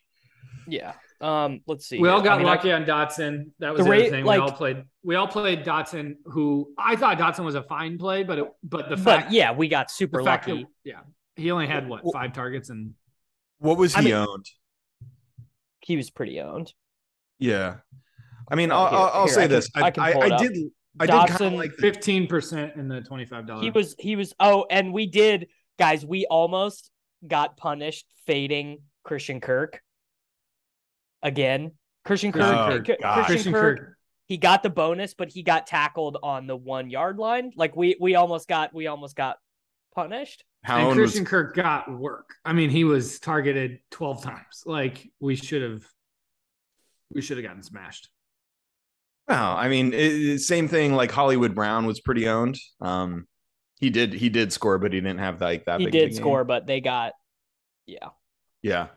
Speaker 1: Yeah. Um. Let's see.
Speaker 3: We all got I mean, lucky I, on Dotson. That was the, the thing. Like, we all played. We all played Dotson. Who I thought Dotson was a fine play, but it, but the fact,
Speaker 1: but yeah, we got super lucky. That,
Speaker 3: yeah, he only had what five targets and.
Speaker 2: What was he I mean, owned?
Speaker 1: He was pretty owned.
Speaker 2: Yeah, I mean, I'll, I'll, I'll say this. I, I, I did. I Dotson, did like
Speaker 3: fifteen percent in the twenty five dollars.
Speaker 1: He was. He was. Oh, and we did, guys. We almost got punished fading Christian Kirk again. Christian Kirk. Oh, Christian, Christian Kirk, Kirk. He got the bonus, but he got tackled on the one yard line. Like we we almost got we almost got punished.
Speaker 3: How and Christian was... Kirk got work. I mean, he was targeted twelve times. Like we should have, we should have gotten smashed.
Speaker 2: No, I mean, it, same thing. Like Hollywood Brown was pretty owned. Um, he did he did score, but he didn't have like that. Big.
Speaker 1: He did score, but they got, yeah,
Speaker 2: yeah.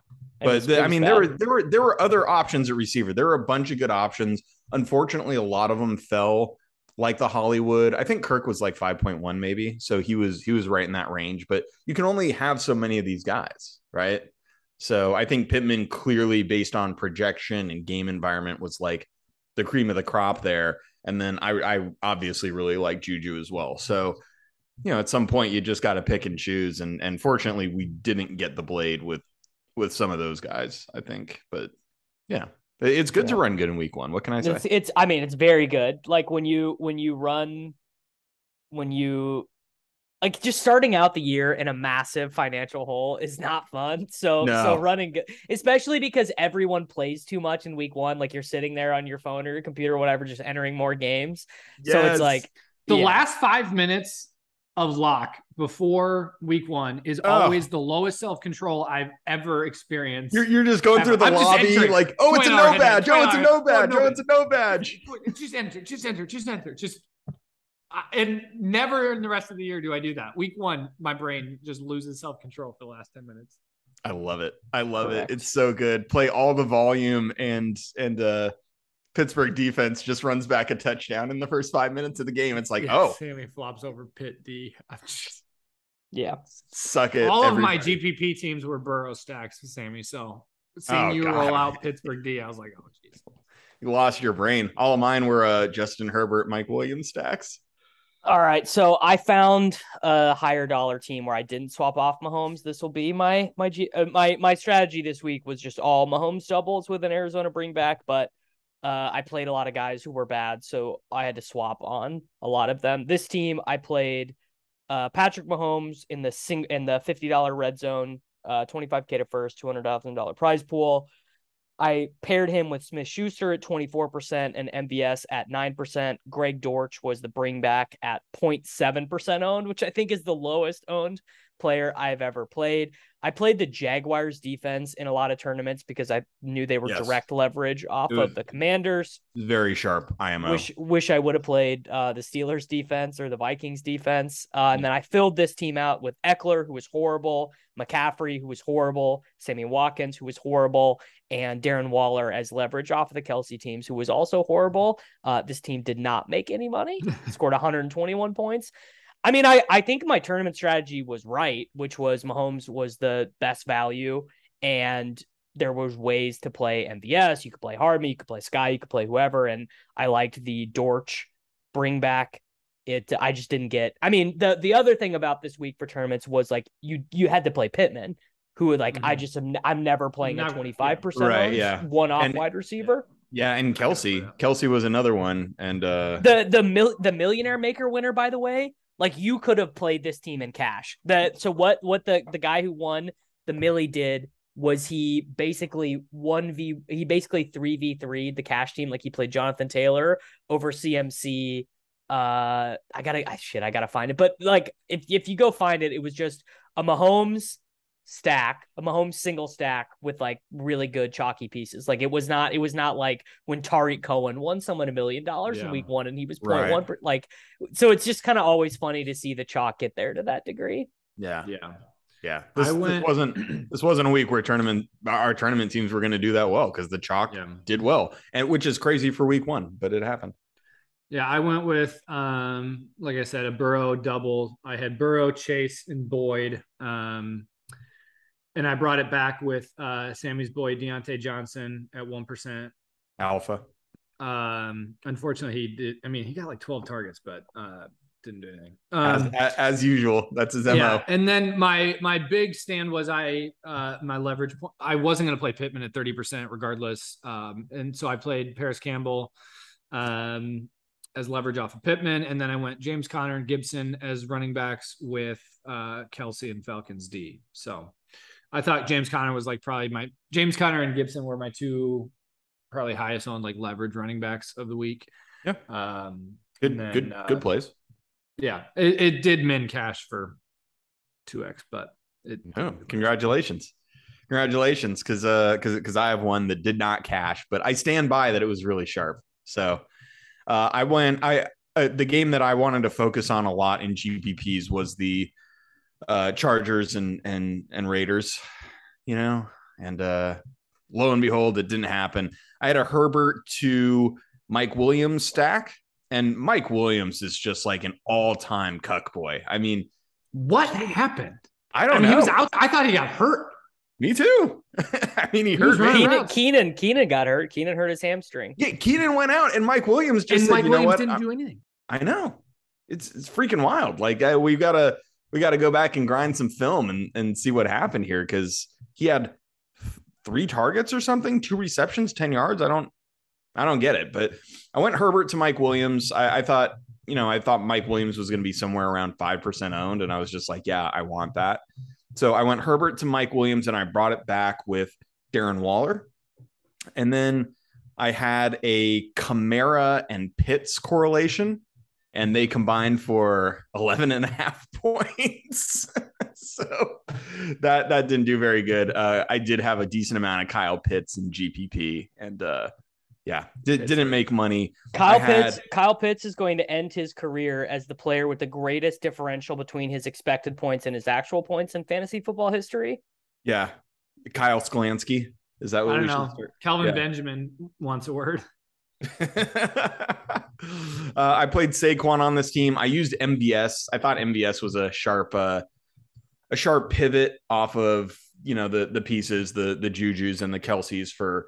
Speaker 2: but the, I mean, bad. there were there were there were other options at receiver. There were a bunch of good options. Unfortunately, a lot of them fell. Like the Hollywood, I think Kirk was like five point one, maybe. So he was he was right in that range. But you can only have so many of these guys, right? So I think Pittman clearly, based on projection and game environment, was like the cream of the crop there. And then I, I obviously really like Juju as well. So, you know, at some point you just got to pick and choose. And and fortunately, we didn't get the blade with with some of those guys. I think, but yeah, it's good yeah. to run good in week one. What can I say?
Speaker 1: It's, it's I mean, it's very good. Like when you when you run when you like just starting out the year in a massive financial hole is not fun. So no. so running especially because everyone plays too much in week 1 like you're sitting there on your phone or your computer or whatever just entering more games. Yes. So it's like
Speaker 3: the yeah. last 5 minutes of lock before week 1 is oh. always the lowest self-control I've ever experienced.
Speaker 2: You're, you're just going ever. through the I'm lobby like, "Oh, it's a no badge. Oh, it's a no badge. Oh, it's a no badge."
Speaker 3: Just enter, just enter, just enter. Just and never in the rest of the year do I do that. Week one, my brain just loses self control for the last ten minutes.
Speaker 2: I love it. I love Correct. it. It's so good. Play all the volume and and uh Pittsburgh defense just runs back a touchdown in the first five minutes of the game. It's like, yeah, oh,
Speaker 3: Sammy flops over Pitt D. Just...
Speaker 1: Yeah,
Speaker 2: suck it.
Speaker 3: All everybody. of my GPP teams were Burrow stacks, Sammy. So seeing oh, you God. roll out Pittsburgh D, I was like, oh, jeez.
Speaker 2: You lost your brain. All of mine were uh, Justin Herbert, Mike Williams stacks.
Speaker 1: All right, so I found a higher dollar team where I didn't swap off Mahomes. This will be my my G, uh, my my strategy this week was just all Mahomes doubles with an Arizona bring back, but Uh, I played a lot of guys who were bad, so I had to swap on a lot of them. This team, I played uh, Patrick Mahomes in the sing in the fifty dollar red zone, uh, twenty five k to first, two hundred thousand dollar prize pool. I paired him with Smith Schuster at 24% and MVS at 9%. Greg Dortch was the bring back at 0.7% owned, which I think is the lowest owned player I've ever played. I played the Jaguars defense in a lot of tournaments because I knew they were yes. direct leverage off of the Commanders.
Speaker 2: Very sharp IMO.
Speaker 1: Wish wish I would have played uh, the Steelers defense or the Vikings defense. Uh, and then I filled this team out with Ekeler, who was horrible, McCaffrey, who was horrible, Sammy Watkins, who was horrible, and Darren Waller as leverage off of the Kelce teams, who was also horrible. Uh, this team did not make any money. Scored 121 points. I mean, I, I think my tournament strategy was right, which was Mahomes was the best value, and there was ways to play MVS. You could play Hardman, you could play Skyy, you could play whoever, and I liked the Dortch bring back. It I just didn't get. I mean, the the other thing about this week for tournaments was like you you had to play Pittman, who would like mm-hmm. I just am I'm never playing never, a twenty five percent
Speaker 2: yeah.
Speaker 1: one off wide receiver.
Speaker 2: Yeah, and Kelce. Kelce was another one, and uh
Speaker 1: the the mil- the millionaire maker winner, by the way, like you could have played this team in cash. That so what what the the guy who won the Millie did was he basically one v he basically three v three the cash team like he played Jonathan Taylor over CMC. Uh, I gotta I, shit I gotta find it, but like if if you go find it, it was just a Mahomes stack, a Mahomes single stack with like really good chalky pieces. Like it was not, it was not like when Tarik Cohen won someone a million dollars in week one and he was 0.1 right. per, like so it's just kind of always funny to see the chalk get there to that degree.
Speaker 2: Yeah. Yeah. Yeah. This, went, this wasn't this wasn't a week where tournament our tournament teams were going to do that well because the chalk yeah. did well. And which is crazy for week one, but it happened.
Speaker 3: Yeah, I went with um, like I said, a Burrow double. I had Burrow, Chase, and Boyd. Um, and I brought it back with uh, Sammy's boy Diontae Johnson at one percent
Speaker 2: alpha.
Speaker 3: Um, unfortunately, he did. I mean, he got like twelve targets, but uh, didn't do anything.
Speaker 2: Um, as, as, usual, that's his mo. Yeah,
Speaker 3: and then my my big stand was I uh, my leverage. I wasn't going to play Pittman at thirty percent regardless, um, and so I played Parris Campbell. Um, as leverage off of Pittman, and then I went James Conner and Gibson as running backs with uh, Kelce and Falcons D. So I thought James Conner was like probably my James Conner and Gibson were my two probably highest on like leverage running backs of the week.
Speaker 2: Yeah.
Speaker 3: Um,
Speaker 2: good, then, good, uh, good plays.
Speaker 3: Yeah, it, it did min cash for two x, but it.
Speaker 2: Oh, congratulations, congratulations, because uh, because because I have one that did not cash, but I stand by that it was really sharp. So, uh, I went. I uh, the game that I wanted to focus on a lot in GPPs was the uh, Chargers and and and Raiders, you know, and uh, lo and behold, it didn't happen. I had a Herbert to Mike Williams stack, and Mike Williams is just like an all-time cuck boy. I mean,
Speaker 3: what happened?
Speaker 2: I don't I
Speaker 3: mean,
Speaker 2: know.
Speaker 3: He was out. I thought he got hurt.
Speaker 2: Me too. I mean, he, he hurt
Speaker 1: Keenan, Keenan, Keenan got hurt. Keenan hurt his hamstring.
Speaker 2: Yeah, Keenan went out, and Mike Williams just
Speaker 3: and
Speaker 2: said,
Speaker 3: Mike
Speaker 2: you
Speaker 3: Williams
Speaker 2: know what?
Speaker 3: didn't do anything.
Speaker 2: I know. It's it's freaking wild. Like I, we've got to we got to go back and grind some film and and see what happened here because he had three targets or something, two receptions, ten yards. I don't I don't get it, but I went Herbert to Mike Williams. I, I thought you know I thought Mike Williams was going to be somewhere around five percent owned, and I was just like, yeah, I want that. So I went Herbert to Mike Williams, and I brought it back with Darren Waller, and then I had a Kamara and Pitts correlation and they combined for 11 and a half points. so that that didn't do very good. Uh, I did have a decent amount of Kyle Pitts and GPP, and uh, yeah, did, didn't make money.
Speaker 1: Kyle Pitts. Kyle Pitts is going to end his career as the player with the greatest differential between his expected points and his actual points in fantasy football history.
Speaker 2: Yeah, Kyle Skolansky. Is that what I don't know?
Speaker 3: Kelvin yeah. Benjamin wants a word.
Speaker 2: uh, I played Saquon on this team. I used MVS. I thought MVS was a sharp, uh, a sharp pivot off of you know the the pieces, the the Juju's and the Kelces for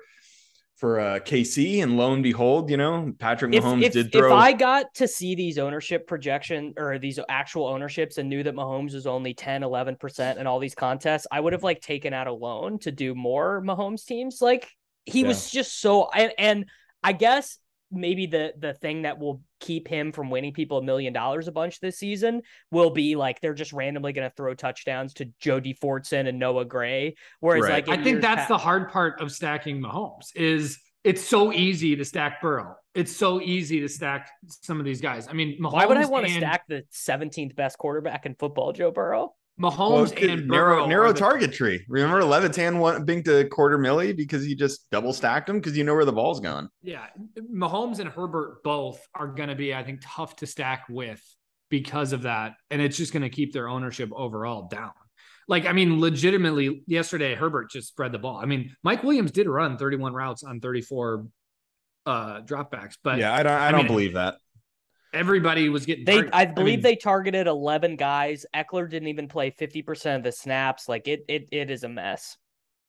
Speaker 2: for uh, KC, and lo and behold, you know Patrick Mahomes
Speaker 1: if, if,
Speaker 2: did throw.
Speaker 1: If I got to see these ownership projection or these actual ownerships and knew that Mahomes was only 10, 11 percent in all these contests, I would have like taken out a loan to do more Mahomes teams. Like he yeah. was just so and, and I guess maybe the the thing that will keep him from winning people a million dollars a bunch this season will be like they're just randomly going to throw touchdowns to Jody Fortson and Noah Gray. Whereas right. like
Speaker 3: I think that's past- the hard part of stacking Mahomes is it's so easy to stack Burrow. It's so easy to stack some of these guys. I mean,
Speaker 1: Mahomes why would I want to stack the 17th best quarterback in football, Joe Burrow?
Speaker 3: Mahomes well, and
Speaker 2: narrow narrow the, target tree. Remember Levitan went being to quarter milli because he just double stacked him because you know where the ball's going.
Speaker 3: Yeah, Mahomes and Herbert both are going to be, I think, tough to stack with because of that, and it's just going to keep their ownership overall down. Like, I mean, legitimately, yesterday Herbert just spread the ball. I mean, Mike Williams did run 31 routes on 34 uh dropbacks, but
Speaker 2: yeah, I don't, I, I don't mean, believe that
Speaker 3: everybody was getting.
Speaker 1: They, I believe I mean, they targeted eleven guys. Ekeler didn't even play fifty percent of the snaps. Like it, it, it is a mess.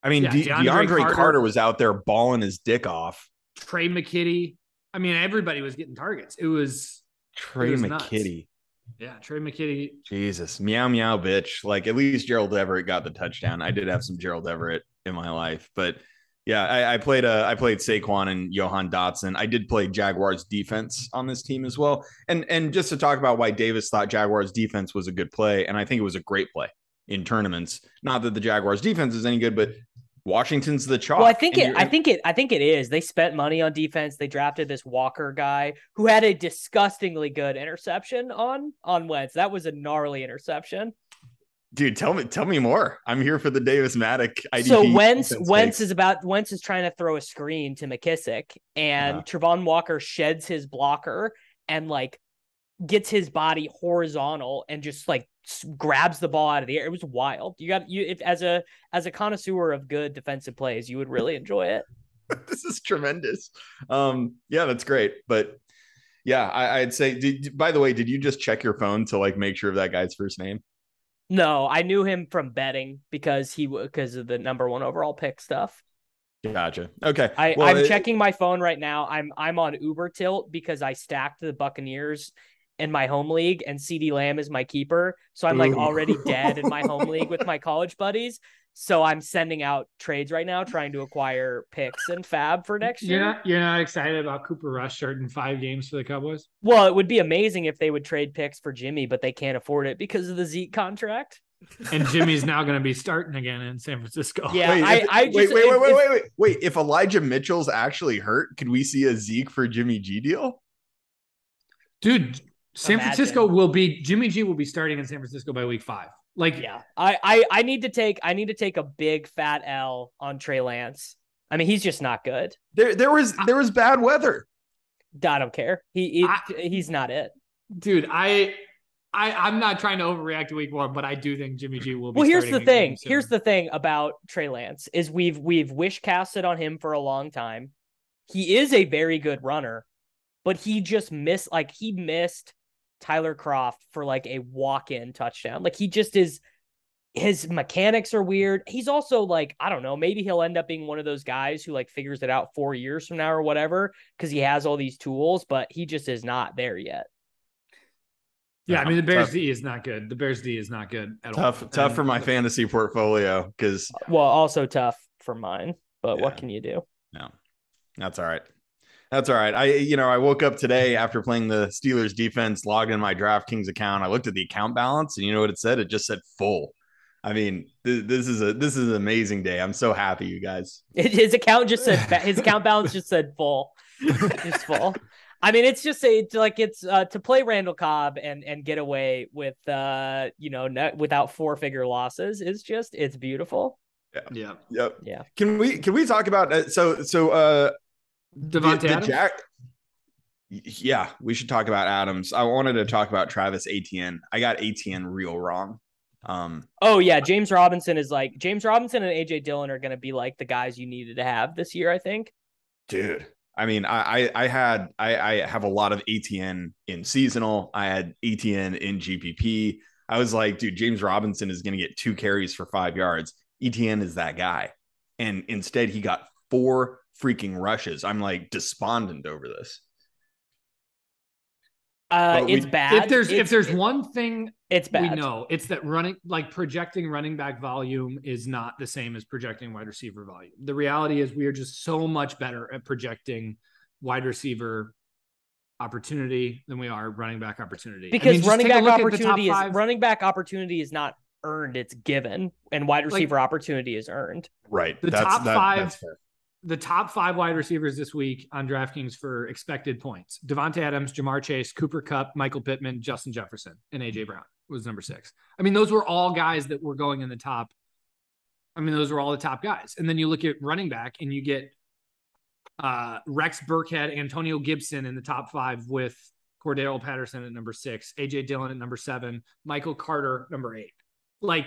Speaker 2: I mean, yeah, De- DeAndre, DeAndre Carter, Carter, was out there balling his dick off.
Speaker 3: Tre' McKitty. I mean, everybody was getting targets. It was
Speaker 2: Tre' it was McKitty. Nuts.
Speaker 3: Yeah, Tre' McKitty.
Speaker 2: Jesus, meow meow, bitch. Like at least Gerald Everett got the touchdown. I did have some Gerald Everett in my life, but yeah, I, I played uh, I played Saquon and Jahan Dotson. I did play Jaguars defense on this team as well. And and just to talk about why Davis thought Jaguars defense was a good play, and I think it was a great play in tournaments. Not that the Jaguars defense is any good, but Washington's the chalk.
Speaker 1: Well, I think it. I think it. I think it is. They spent money on defense. They drafted this Walker guy who had a disgustingly good interception on on Wentz. That was a gnarly interception.
Speaker 2: Dude, tell me, tell me more. I'm here for the Davis
Speaker 1: IDP. So Wentz, Wentz is about Wentz is trying to throw a screen to McKissick, and uh-huh. Travon Walker sheds his blocker and like gets his body horizontal and just like grabs the ball out of the air. It was wild. You got you if as a as a connoisseur of good defensive plays, you would really enjoy it.
Speaker 2: this is tremendous. Um, yeah, that's great. But yeah, I, would say. Did, by the way, did you just check your phone to like make sure of that guy's first name?
Speaker 1: No, I knew him from betting because he because of the number one overall pick stuff.
Speaker 2: Gotcha. Okay.
Speaker 1: I, well, it, checking my phone right now. I'm I'm on Uber tilt because I stacked the Buccaneers in my home league and CeeDee Lamb is my keeper. So I'm like already dead in my home league with my college buddies. So I'm sending out trades right now, trying to acquire picks and fab for next
Speaker 3: year.
Speaker 1: You're
Speaker 3: not you're not excited about Cooper Rush starting five games for the Cowboys?
Speaker 1: Well, it would be amazing if they would trade picks for Jimmy, but they can't afford it because of the Zeke contract.
Speaker 3: and Jimmy's now going to be starting again in San Francisco.
Speaker 1: Yeah, wait, I, if, I just,
Speaker 2: wait, wait, wait, wait, wait, wait, wait. If Elijah Mitchell's actually hurt, could we see a Zeke for Jimmy G deal?
Speaker 3: Dude, San Imagine. Francisco will be Jimmy G will be starting in San Francisco by week five. Like,
Speaker 1: yeah, I, I, I need to take, I need to take a big fat L on Trey Lance. I mean, he's just not good.
Speaker 2: There, there was, there was bad weather.
Speaker 1: I don't care. He, he I, he's not it,
Speaker 3: dude. I, I, I'm not trying to overreact to week one, but I do think Jimmy G will be.
Speaker 1: Well, here's the thing. Here's the thing about Trey Lance is we've we've wish casted on him for a long time. He is a very good runner, but he just missed like he missed Tyler Kroft for like a walk-in touchdown. Like he just is his mechanics are weird. He's also like, I don't know, maybe he'll end up being one of those guys who like figures it out 4 years from now or whatever because he has all these tools, but he just is not there yet.
Speaker 3: Yeah, I mean the Bears tough. D is not good. The Bears D is not good
Speaker 2: at tough, all. Tough, for my fantasy portfolio because
Speaker 1: well, also tough for mine. But yeah. what can you do?
Speaker 2: No, that's all right. That's all right. I, you know, I woke up today after playing the Steelers defense, logged in my DraftKings account. I looked at the account balance, and you know what it said? It just said full. I mean, th- this is a this is an amazing day. I'm so happy, you guys.
Speaker 1: His account just said his account balance just said full, just full. I mean, it's just a, it's like it's uh, to play Randall Cobb and and get away with uh you know not, without four figure losses is just it's beautiful.
Speaker 2: Yeah.
Speaker 3: Yeah.
Speaker 2: Yep.
Speaker 1: Yeah.
Speaker 2: Can we can we talk about uh, so so uh
Speaker 3: Davante the, the Jack,
Speaker 2: yeah, we should talk about Adams. I wanted to talk about Travis Etienne. I got Etienne real wrong. Um,
Speaker 1: oh yeah, James Robinson is like James Robinson and AJ Dillon are going to be like the guys you needed to have this year. I think,
Speaker 2: dude. I mean, I I, I had I, I have a lot of Etienne in seasonal. I had Etienne in GPP. I was like, dude, James Robinson is going to get two carries for five yards. Etienne is that guy, and instead he got four freaking rushes. I'm like despondent over this.
Speaker 1: Uh, we, it's bad.
Speaker 3: If there's
Speaker 1: it's,
Speaker 3: if there's one thing
Speaker 1: it's bad.
Speaker 3: We know it's that running like projecting running back volume is not the same as projecting wide receiver volume. The reality is we are just so much better at projecting wide receiver opportunity than we are running back opportunity.
Speaker 1: Because
Speaker 3: I mean,
Speaker 1: running back opportunity is
Speaker 3: five,
Speaker 1: running back opportunity is not earned; it's given, and wide receiver like, opportunity is earned.
Speaker 2: Right.
Speaker 3: The that's, top that, five. The top five wide receivers this week on DraftKings for expected points: Davante Adams, Ja'Marr Chase, Cooper Kupp, Michael Pittman, Justin Jefferson, and AJ Brown was number six. I mean, those were all guys that were going in the top. I mean, those were all the top guys. And then you look at running back, and you get uh, Rex Burkhead, Antonio Gibson in the top five with Cordarrelle Patterson at number six, AJ Dillon at number seven, Michael Carter number eight. Like,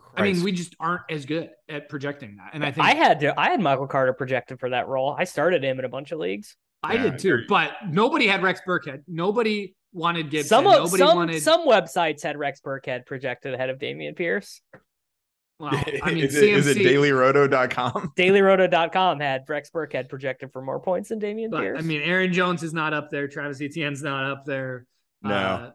Speaker 3: Christ. I mean, we just aren't as good at projecting that. And I think
Speaker 1: I had to, I had Michael Carter projected for that role. I started him in a bunch of leagues.
Speaker 3: I yeah, did too, but nobody had Rex Burkhead. Nobody wanted Gibson.
Speaker 1: Some,
Speaker 3: nobody
Speaker 1: some,
Speaker 3: wanted
Speaker 1: some websites had Rex Burkhead projected ahead of Dameon Pierce.
Speaker 3: Well, I mean,
Speaker 2: is, it, is it dailyroto.com?
Speaker 1: Dailyroto.com had Rex Burkhead projected for more points than Dameon but, Pierce.
Speaker 3: I mean, Aaron Jones is not up there. Travis Etienne's not up there.
Speaker 2: No. Uh,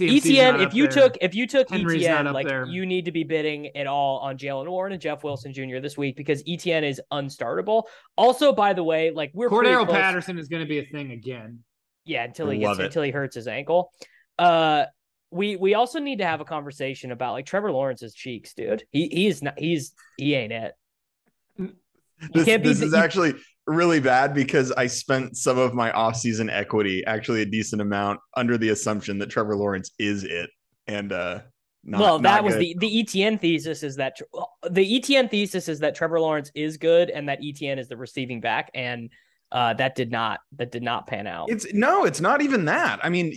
Speaker 1: Etienne, if you there. took if you took Henry's Etienne, like there. you need to be bidding at all on Jaylen Warren and Jeff Wilson Jr. this week because Etn is unstartable. Also, by the way, like we're
Speaker 3: Cordarrelle Patterson is going to be a thing again.
Speaker 1: Yeah, until he gets until he hurts his ankle. Uh, we we also need to have a conversation about like Trevor Lawrence's cheeks, dude. He he's not he's he ain't it.
Speaker 2: This, this is actually really bad because I spent some of my offseason equity, actually a decent amount, under the assumption that Trevor Lawrence is it. And uh
Speaker 1: not, well, that was the the Etienne thesis is that the ETN thesis is that Trevor Lawrence is good and that ETN is the receiving back, and uh, that did not that did not pan out.
Speaker 2: It's no, it's not even that. I mean,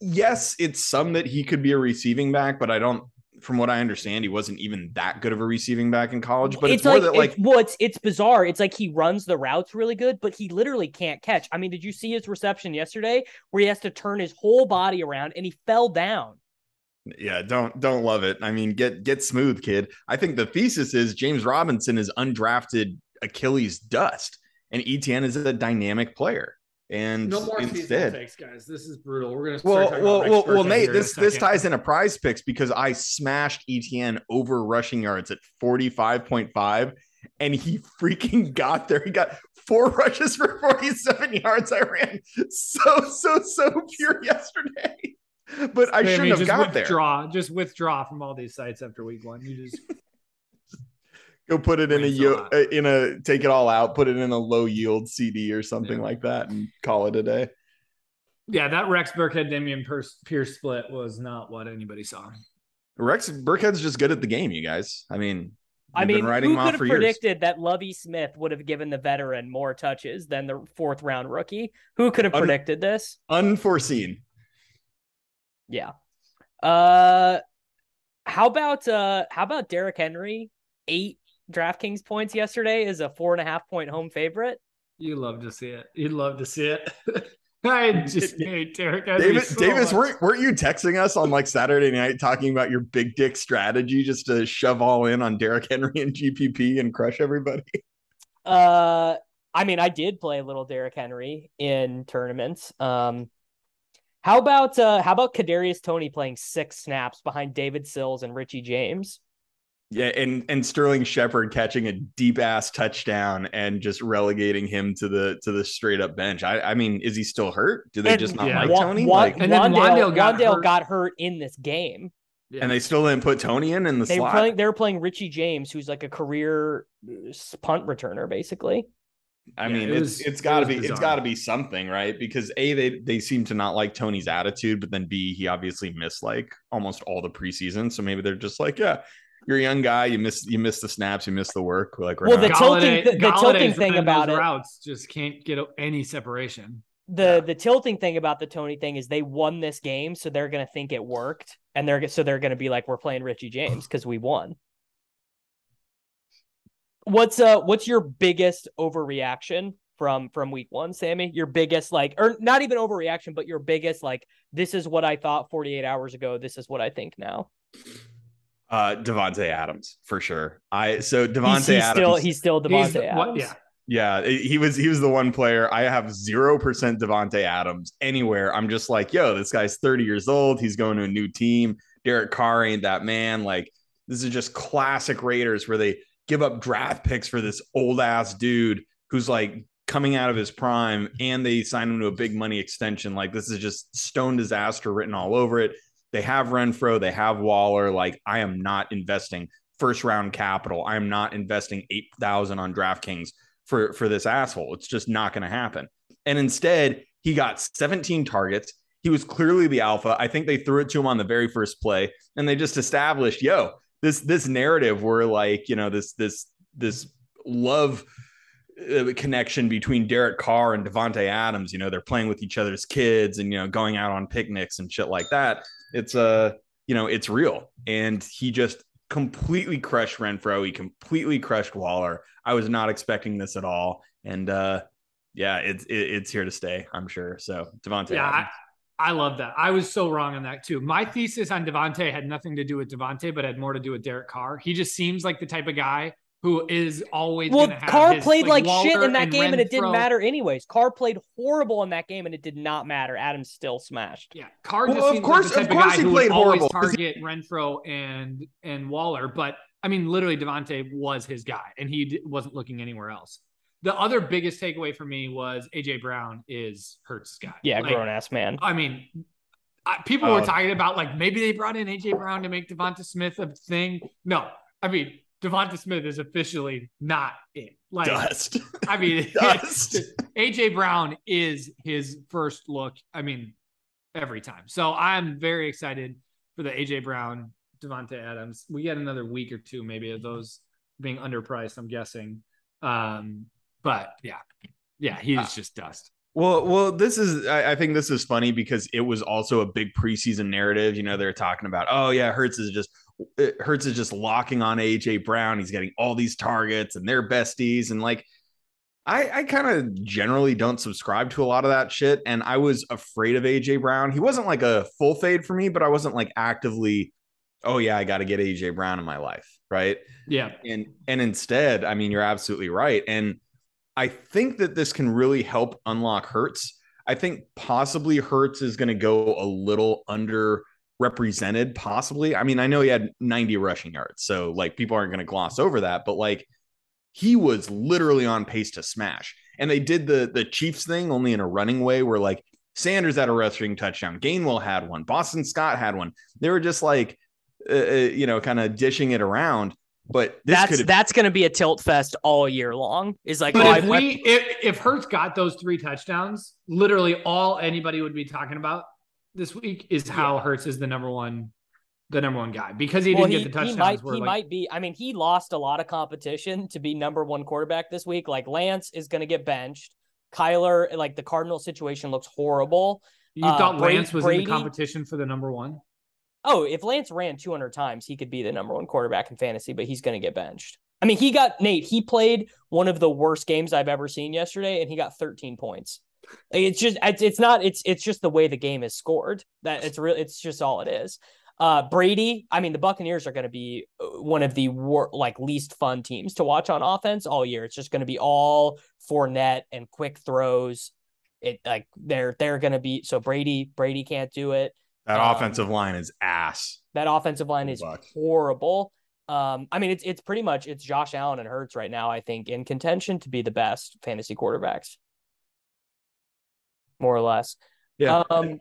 Speaker 2: yes, it's some that he could be a receiving back, but I don't. From what I understand, he wasn't even that good of a receiving back in college. But it's, it's more like, that like,
Speaker 1: it's, well, it's it's bizarre. It's like he runs the routes really good, but he literally can't catch. I mean, did you see his reception yesterday where he has to turn his whole body around and he fell down?
Speaker 2: Yeah, don't don't love it. I mean, get get smooth, kid. I think the thesis is James Robinson is undrafted Achilles dust and Etienne is a dynamic player. And
Speaker 3: no more
Speaker 2: instead,
Speaker 3: takes, guys. This is brutal. We're gonna
Speaker 2: well, well, well, well, Nate. This this ties into PrizePicks because I smashed ETN over rushing yards at forty five point five, and he freaking got there. He got four rushes for forty seven yards. I ran so so so pure yesterday, but I shouldn't have got
Speaker 3: withdraw,
Speaker 2: there.
Speaker 3: Just withdraw from all these sites after week one. You just
Speaker 2: go put it in a, a uh, in a take it all out, put it in a low yield CD or something yeah. like that, and call it a day.
Speaker 3: Yeah, that Rex Burkhead Dameon Pierce split was not what anybody saw.
Speaker 2: Rex Burkhead's just good at the game, you guys. I mean,
Speaker 1: I mean, who could have predicted years. that Lovie Smith would have given the veteran more touches than the fourth round rookie? Who could have Un- predicted this?
Speaker 2: Unforeseen.
Speaker 1: Yeah. Uh, how about uh, how about Derrick Henry? Eight DraftKings points yesterday is a four and a half point home favorite.
Speaker 3: You love to see it. You'd love to see it. I just hate Derrick.
Speaker 2: David, so Davis, weren't, weren't you texting us on like Saturday night talking about your big dick strategy just to shove all in on Derrick Henry and GPP and crush everybody?
Speaker 1: Uh, I mean, I did play a little Derrick Henry in tournaments. Um, how about uh, how about Kadarius Toney playing six snaps behind David Sills and Richie James?
Speaker 2: Yeah, and and Sterling Shepard catching a deep ass touchdown and just relegating him to the to the straight up bench. I, I mean, is he still hurt? Do they and, just not yeah. like Toney? like,
Speaker 1: and then Wan'Dale, got, Wan'Dale hurt. got hurt in this game.
Speaker 2: Yeah. And they still didn't put Toney in in the
Speaker 1: they
Speaker 2: slot.
Speaker 1: Were playing, they were playing Richie James, who's like a career punt returner, basically.
Speaker 2: I yeah, mean, it was, it's it's got to it be it's got to be something, right? Because a they they seem to not like Toney's attitude, but then b he obviously missed like almost all the preseason, so maybe they're just like, yeah, you're a young guy. You miss you miss the snaps. You miss the work. Like
Speaker 1: well, the tilting the, the tilting thing about it
Speaker 3: routes just can't get any separation.
Speaker 1: The yeah. the tilting thing about the Toney thing is they won this game, so they're gonna think it worked, and they're so they're gonna be like, we're playing Richie James because we won. What's uh what's your biggest overreaction from from week one, Sammy? Your biggest like or not even overreaction, but your biggest like this is what I thought 48 hours ago. This is what I think now.
Speaker 2: Uh, Davante Adams for sure. I so Devonte he's, he's
Speaker 1: Adams. Still, he's still Davante Adams.
Speaker 2: yeah. Yeah, he was he was the one player. I have zero percent Davante Adams anywhere. I'm just like, yo, this guy's 30 years old. He's going to a new team. Derek Carr ain't that man. Like, this is just classic Raiders where they give up draft picks for this old ass dude who's like coming out of his prime and they sign him to a big money extension. Like this is just stone disaster written all over it. They have Renfrow, they have Waller. Like I am not investing first round capital. I am not investing 8,000 on DraftKings for for this asshole. It's just not going to happen. And instead, he got 17 targets. He was clearly the alpha. I think they threw it to him on the very first play and they just established, yo, this this narrative where like, you know, this this this love uh, connection between Derek Carr and Davante Adams. You know, they're playing with each other's kids and you know going out on picnics and shit like that. It's uh, you know, it's real. And he just completely crushed Renfrow. He completely crushed Waller. I was not expecting this at all. And uh, yeah, it's it, it's here to stay. I'm sure. So Davante.
Speaker 3: Yeah. I, I love that. I was so wrong on that too. My thesis on Davante had nothing to do with Davante, but had more to do with Derek Carr. He just seems like the type of guy who is always
Speaker 1: well. Carr
Speaker 3: his,
Speaker 1: played
Speaker 3: like,
Speaker 1: like shit in that
Speaker 3: and
Speaker 1: game, and it didn't matter anyways. Carr played horrible in that game, and it did not matter. Adams still smashed.
Speaker 3: Yeah, Carr
Speaker 2: Well,
Speaker 3: just
Speaker 2: of
Speaker 3: seems
Speaker 2: course-
Speaker 3: like the type
Speaker 2: of
Speaker 3: of,
Speaker 2: course
Speaker 3: guy
Speaker 2: he
Speaker 3: who
Speaker 2: played
Speaker 3: would always
Speaker 2: horrible, 'cause
Speaker 3: target Renfrow and and Waller. But I mean, literally, Davante was his guy, and he d- wasn't looking anywhere else. The other biggest takeaway for me was AJ Brown is Hurts' guy.
Speaker 1: Yeah,
Speaker 3: Like,
Speaker 1: grown ass man.
Speaker 3: I mean, I, people
Speaker 2: Oh.
Speaker 3: were talking about like maybe they brought in AJ Brown to make Devonta Smith a thing. No, I mean Devonta Smith is officially not it. Like,
Speaker 2: dust.
Speaker 3: I mean,
Speaker 2: Dust.
Speaker 3: AJ Brown is his first look. I mean, every time. So I'm very excited for the AJ Brown, Devonta Adams. We get another week or two, maybe of those being underpriced. I'm guessing. Um, but yeah, yeah, he's
Speaker 2: Uh,
Speaker 3: just dust.
Speaker 2: Well, well, this is I, I think this is funny because it was also a big preseason narrative. You know, they're talking about, oh yeah, Hurts is just Hurts is just locking on AJ Brown. He's getting all these targets and they're besties. And like I, I kind of generally don't subscribe to a lot of that shit. And I was afraid of AJ Brown. He wasn't like a full fade for me, but I wasn't like actively, oh yeah, I got to get AJ Brown in my life. Right.
Speaker 3: Yeah,
Speaker 2: And and instead, I mean, you're absolutely right. And I think that this can really help unlock Hurts. I think possibly Hurts is going to go a little underrepresented, possibly. I mean, I know he had 90 rushing yards, so like people aren't going to gloss over that, but like he was literally on pace to smash. And they did the the Chiefs thing only in a running way where like Sanders had a rushing touchdown, Gainwell had one, Boston Scott had one. They were just like uh, uh, you know, kind of dishing it around. But this
Speaker 1: That's
Speaker 2: could have
Speaker 1: that's going to be a tilt fest all year long. Is like,
Speaker 3: but
Speaker 1: oh,
Speaker 3: if
Speaker 1: I-
Speaker 3: we if if Hurts got those three touchdowns, literally all anybody would be talking about this week is how Hurts is the number one, the number one guy because he
Speaker 1: well,
Speaker 3: didn't
Speaker 1: he,
Speaker 3: get the
Speaker 1: he
Speaker 3: touchdowns.
Speaker 1: might he
Speaker 3: like,
Speaker 1: might be. I mean, he lost a lot of competition to be number one quarterback this week. Like Lance is going to get benched. Kyler, like the Cardinal situation looks horrible.
Speaker 3: you
Speaker 1: uh,
Speaker 3: thought
Speaker 1: Brady-
Speaker 3: Lance was in the competition for the number one.
Speaker 1: Oh, if Lance ran 200 times, he could be the number one quarterback in fantasy, but he's going to get benched. I mean, he got Nate. He played one of the worst games I've ever seen yesterday, and he got 13 points. Like, It's just it's, it's not it's it's just the way the game is scored. That it's real. It's just all it is. Uh, Brady. I mean, the Buccaneers are going to be uh, one of the wor- like least fun teams to watch on offense all year. It's just going to be all Fournette and quick throws. It like they're they're going to be so Brady Brady can't do it.
Speaker 2: that
Speaker 1: um,
Speaker 2: offensive line is ass.
Speaker 1: That offensive line is
Speaker 2: Buck.
Speaker 1: horrible. Um, I mean, it's it's pretty much it's Josh Allen and Hurts right now. I think in contention to be the best fantasy quarterbacks, more or less.
Speaker 2: Yeah,
Speaker 1: Um,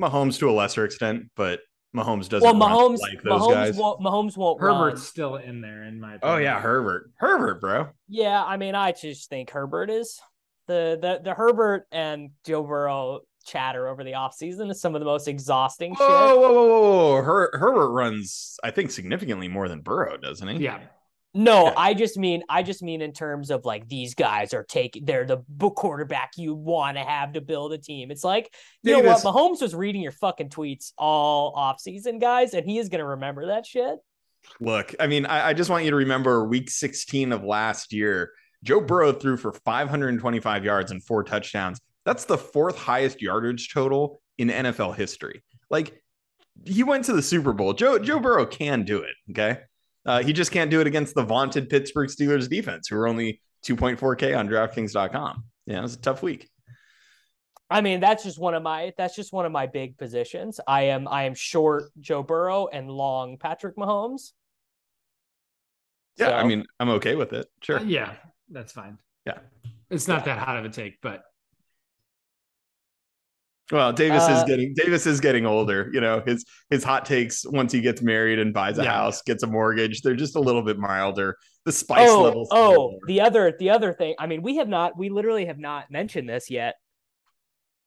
Speaker 2: Mahomes to a lesser extent, but Mahomes doesn't
Speaker 1: well,
Speaker 2: run
Speaker 1: Mahomes,
Speaker 2: like those
Speaker 1: Mahomes
Speaker 2: guys.
Speaker 1: won't, Mahomes won't
Speaker 3: Herbert's
Speaker 1: run.
Speaker 3: still in there in my.
Speaker 2: Oh yeah, Herbert, Herbert, bro.
Speaker 1: Yeah, I mean, I just think Herbert is the the the Herbert and Joe Burrow chatter over the offseason is some of the most exhausting
Speaker 2: Whoa,
Speaker 1: shit.
Speaker 2: whoa, whoa, whoa, whoa! Her- Herbert runs, I think, significantly more than Burrow, doesn't he?
Speaker 3: Yeah,
Speaker 1: No. I just mean I just mean in terms of like these guys are taking they're the quarterback you want to have to build a team. It's like you know
Speaker 2: Davis-
Speaker 1: what Mahomes was reading your fucking tweets all off season, guys, and he is gonna remember that shit.
Speaker 2: Look, I mean, I, I just want you to remember Week 16 of last year. Joe Burrow threw for 525 yards and four touchdowns. That's the fourth highest yardage total in NFL history. Like he went to the Super Bowl. Joe Joe Burrow can do it. Okay, uh, he just can't do it against the vaunted Pittsburgh Steelers defense, who are only 2.4K on DraftKings.com. Yeah, it was a tough week.
Speaker 1: I mean, that's just one of my that's just one of my big positions. I am I am short Joe Burrow and long Patrick Mahomes.
Speaker 2: Yeah, I mean, I'm okay with it. Sure.
Speaker 3: Uh, yeah, that's fine. Yeah. It's not that hot of a take, but
Speaker 2: well, Davis
Speaker 1: Uh,
Speaker 2: is getting Davis is getting older. You know, his his hot takes once he gets married and buys a
Speaker 3: Yeah.
Speaker 2: house, gets a mortgage, they're just a little bit milder. The spice
Speaker 1: oh,
Speaker 2: levels.
Speaker 1: oh, the other the other thing. I mean, we have not we literally have not mentioned this yet.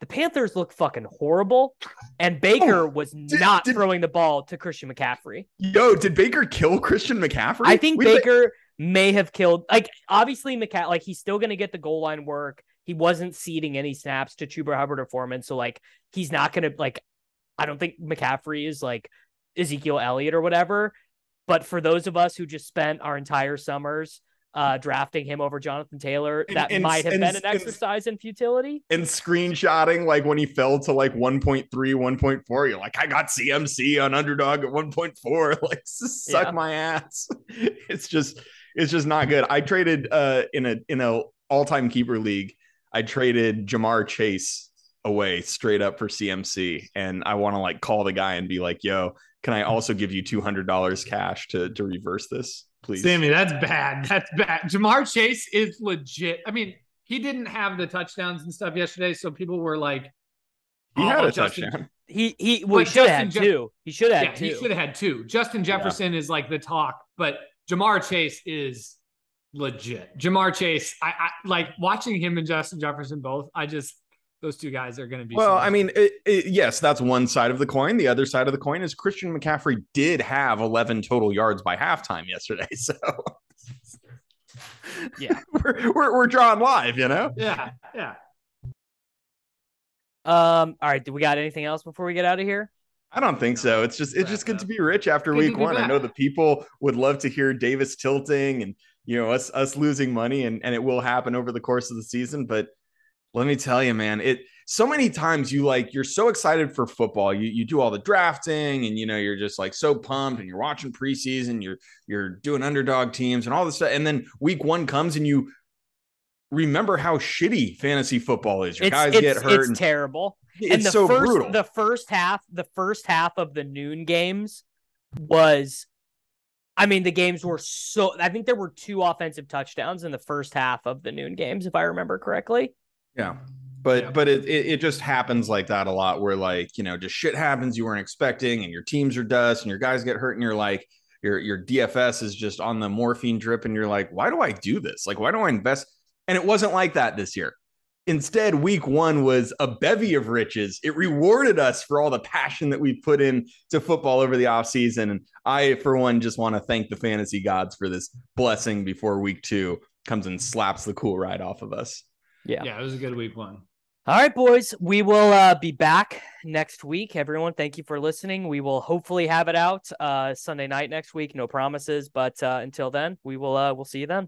Speaker 1: The Panthers look fucking horrible, and Baker was not
Speaker 2: did-
Speaker 1: throwing the ball to Christian McCaffrey.
Speaker 2: Yo, did Baker kill Christian McCaffrey?
Speaker 1: I think
Speaker 2: We-
Speaker 1: Baker may have killed. Like obviously, McCa like he's still going to get the goal line work. He wasn't ceding any snaps to Chuba Hubbard or Foreman, so like he's not going to like. I don't think McCaffrey is like Ezekiel Elliott or whatever. But for those of us who just spent our entire summers uh, drafting him over Jonathan Taylor,
Speaker 2: And-
Speaker 1: that
Speaker 2: and-
Speaker 1: might have
Speaker 2: and-
Speaker 1: been an exercise in futility.
Speaker 2: and screenshotting like when he fell to like 1.3 1.4 you're like i got cmc on underdog at 1.4 like suck
Speaker 1: Yeah.
Speaker 2: my ass it's just it's just not good i traded uh in a in a all-time keeper league i traded ja'marr chase away straight up for cmc and i want to like call the guy and be like yo can i also give you $200 cash to to reverse this please
Speaker 3: Sammy, that's bad. That's bad. Ja'Marr Chase is legit. I mean, he didn't have the touchdowns and stuff yesterday, so people were like,
Speaker 2: he
Speaker 3: oh,
Speaker 2: had a
Speaker 3: Justin-
Speaker 2: touchdown
Speaker 1: He he well, he
Speaker 3: But
Speaker 1: should have had
Speaker 3: Justin Jeff-
Speaker 1: two. He should have
Speaker 3: Yeah,
Speaker 1: had
Speaker 3: he should have had two. Justin Jefferson is like the talk, but Ja'Marr Chase is legit. Ja'Marr Chase, I, I like watching him and Justin Jefferson both. I just those two guys are going to be.
Speaker 2: Well,
Speaker 3: so-
Speaker 2: I mean, it, it, yes, that's one side of the coin. The other side of the coin is Christian McCaffrey did have 11 total yards by halftime yesterday. So,
Speaker 1: Yeah.
Speaker 2: we're, we're, we're drawing live, you know?
Speaker 3: yeah, yeah.
Speaker 1: Um. All right. Do we got anything else before we get out of here?
Speaker 2: I don't think so. It's just it's just good to be rich after
Speaker 3: Good
Speaker 2: week
Speaker 3: be
Speaker 2: one. I know the people would love to hear Davis tilting and you know us us losing money and and it will happen over the course of the season. But let me tell you, man, it so many times you like you're so excited for football. You you do all the drafting and you know you're just like so pumped and you're watching preseason. You're you're doing underdog teams and all this stuff. And then week one comes and you remember how shitty fantasy football is. Your
Speaker 1: It's
Speaker 2: guys
Speaker 1: it's,
Speaker 2: get hurt.
Speaker 1: it's
Speaker 2: and
Speaker 1: terrible.
Speaker 2: it's
Speaker 1: and the
Speaker 2: so
Speaker 1: first
Speaker 2: brutal.
Speaker 1: the first half the first half of the noon games was I mean the games were so I think there were two offensive touchdowns in the first half of the noon games if I remember correctly.
Speaker 2: Yeah. But
Speaker 3: Yeah.
Speaker 2: but it, it it just happens like that a lot where like, you know, just shit happens you weren't expecting and your teams are dust and your guys get hurt and you're like your your DFS is just on the morphine drip and you're like, why do I do this? Like why do I invest? And it wasn't like that this year. Instead, week one was a bevy of riches. It rewarded us for all the passion that we put in to football over the offseason. And I, for one, just want to thank the fantasy gods for this blessing before week two comes and slaps the cool ride off of us.
Speaker 1: Yeah.
Speaker 3: Yeah, it was a good week one.
Speaker 1: All right, boys. We will uh, be back next week. Everyone, thank you for listening. We will hopefully have it out uh, Sunday night next week. No promises, but uh, until then, we will uh, we'll see you then.